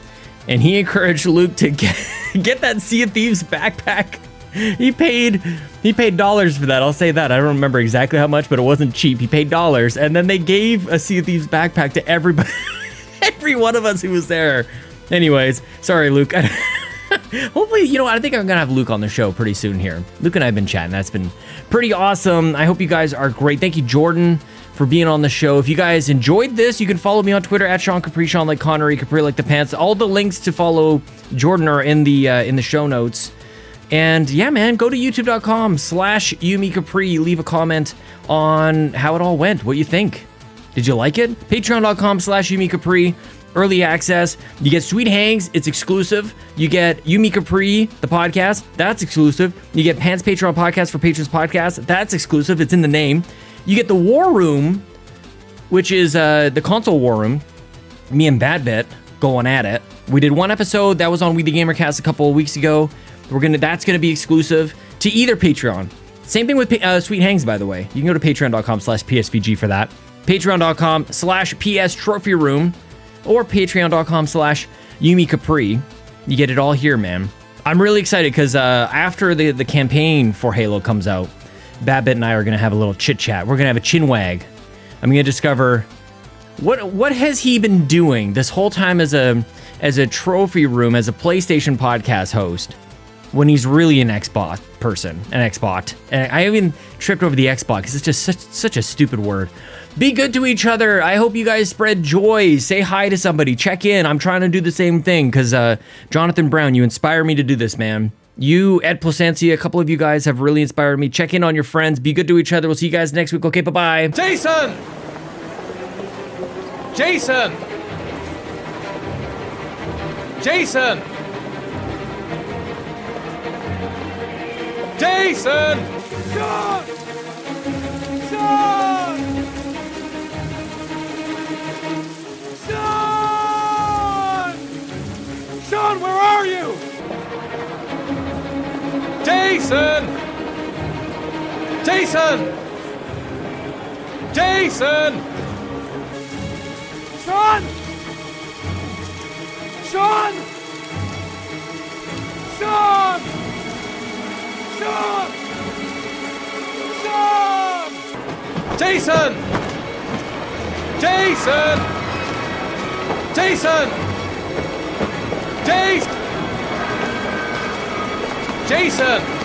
and he encouraged Luke to get get that Sea of Thieves backpack he paid he paid dollars for that. I'll say that. I don't remember exactly how much, but it wasn't cheap. He paid dollars, and then they gave a Sea of Thieves backpack to everybody, every one of us who was there. Anyways, sorry, Luke. Hopefully, you know, I think I'm gonna have Luke on the show pretty soon here. Luke and I have been chatting. That's been pretty awesome. I hope you guys are great. Thank you, Jordan, for being on the show. If you guys enjoyed this, you can follow me on Twitter at Sean Capri, Sean like Connery, Capri like the pants. All the links to follow Jordan are in the uh, in the show notes. And yeah, man, go to youtube.com slash Yumi Capri. Leave a comment on how it all went, what you think. Did you like it? Patreon.com slash Yumi Capri. Early access. You get Sweet Hangs, it's exclusive. You get Yumi Capri, the podcast, that's exclusive. You get Pants Patreon podcast for Patrons Podcast, that's exclusive. It's in the name. You get the War Room, which is uh, the console War Room. Me and Badbit going at it. We did one episode that was on We the Gamercast a couple of weeks ago. We're gonna that's gonna be exclusive to either Patreon. Same thing with uh, Sweet Hangs, by the way. You can go to patreon.com slash PSVG for that. Patreon.com slash PS Trophy Room or patreon.com slash Yumi Capri. You get it all here, man. I'm really excited because uh, after the, the campaign for Halo comes out, Babbitt and I are going to have a little chit chat. We're going to have a chin wag. I'm going to discover what what has he been doing this whole time as a as a trophy room as a PlayStation podcast host when he's really an Xbox person, an Xbox. And I even tripped over the Xbox. It's just such, such a stupid word. Be good to each other. I hope you guys spread joy. Say hi to somebody. Check in. I'm trying to do the same thing because uh, Jonathan Brown, you inspire me to do this, man. You, Ed Placencia, a couple of you guys have really inspired me. Check in on your friends. Be good to each other. We'll see you guys next week. Okay, bye bye. Jason! Jason! Jason! Jason! Sean! Sean! Sean, where are you? Jason! Jason! Jason! Sean! Sean! Sean! Sean! Sean! Jason! Jason! Jason! Jason!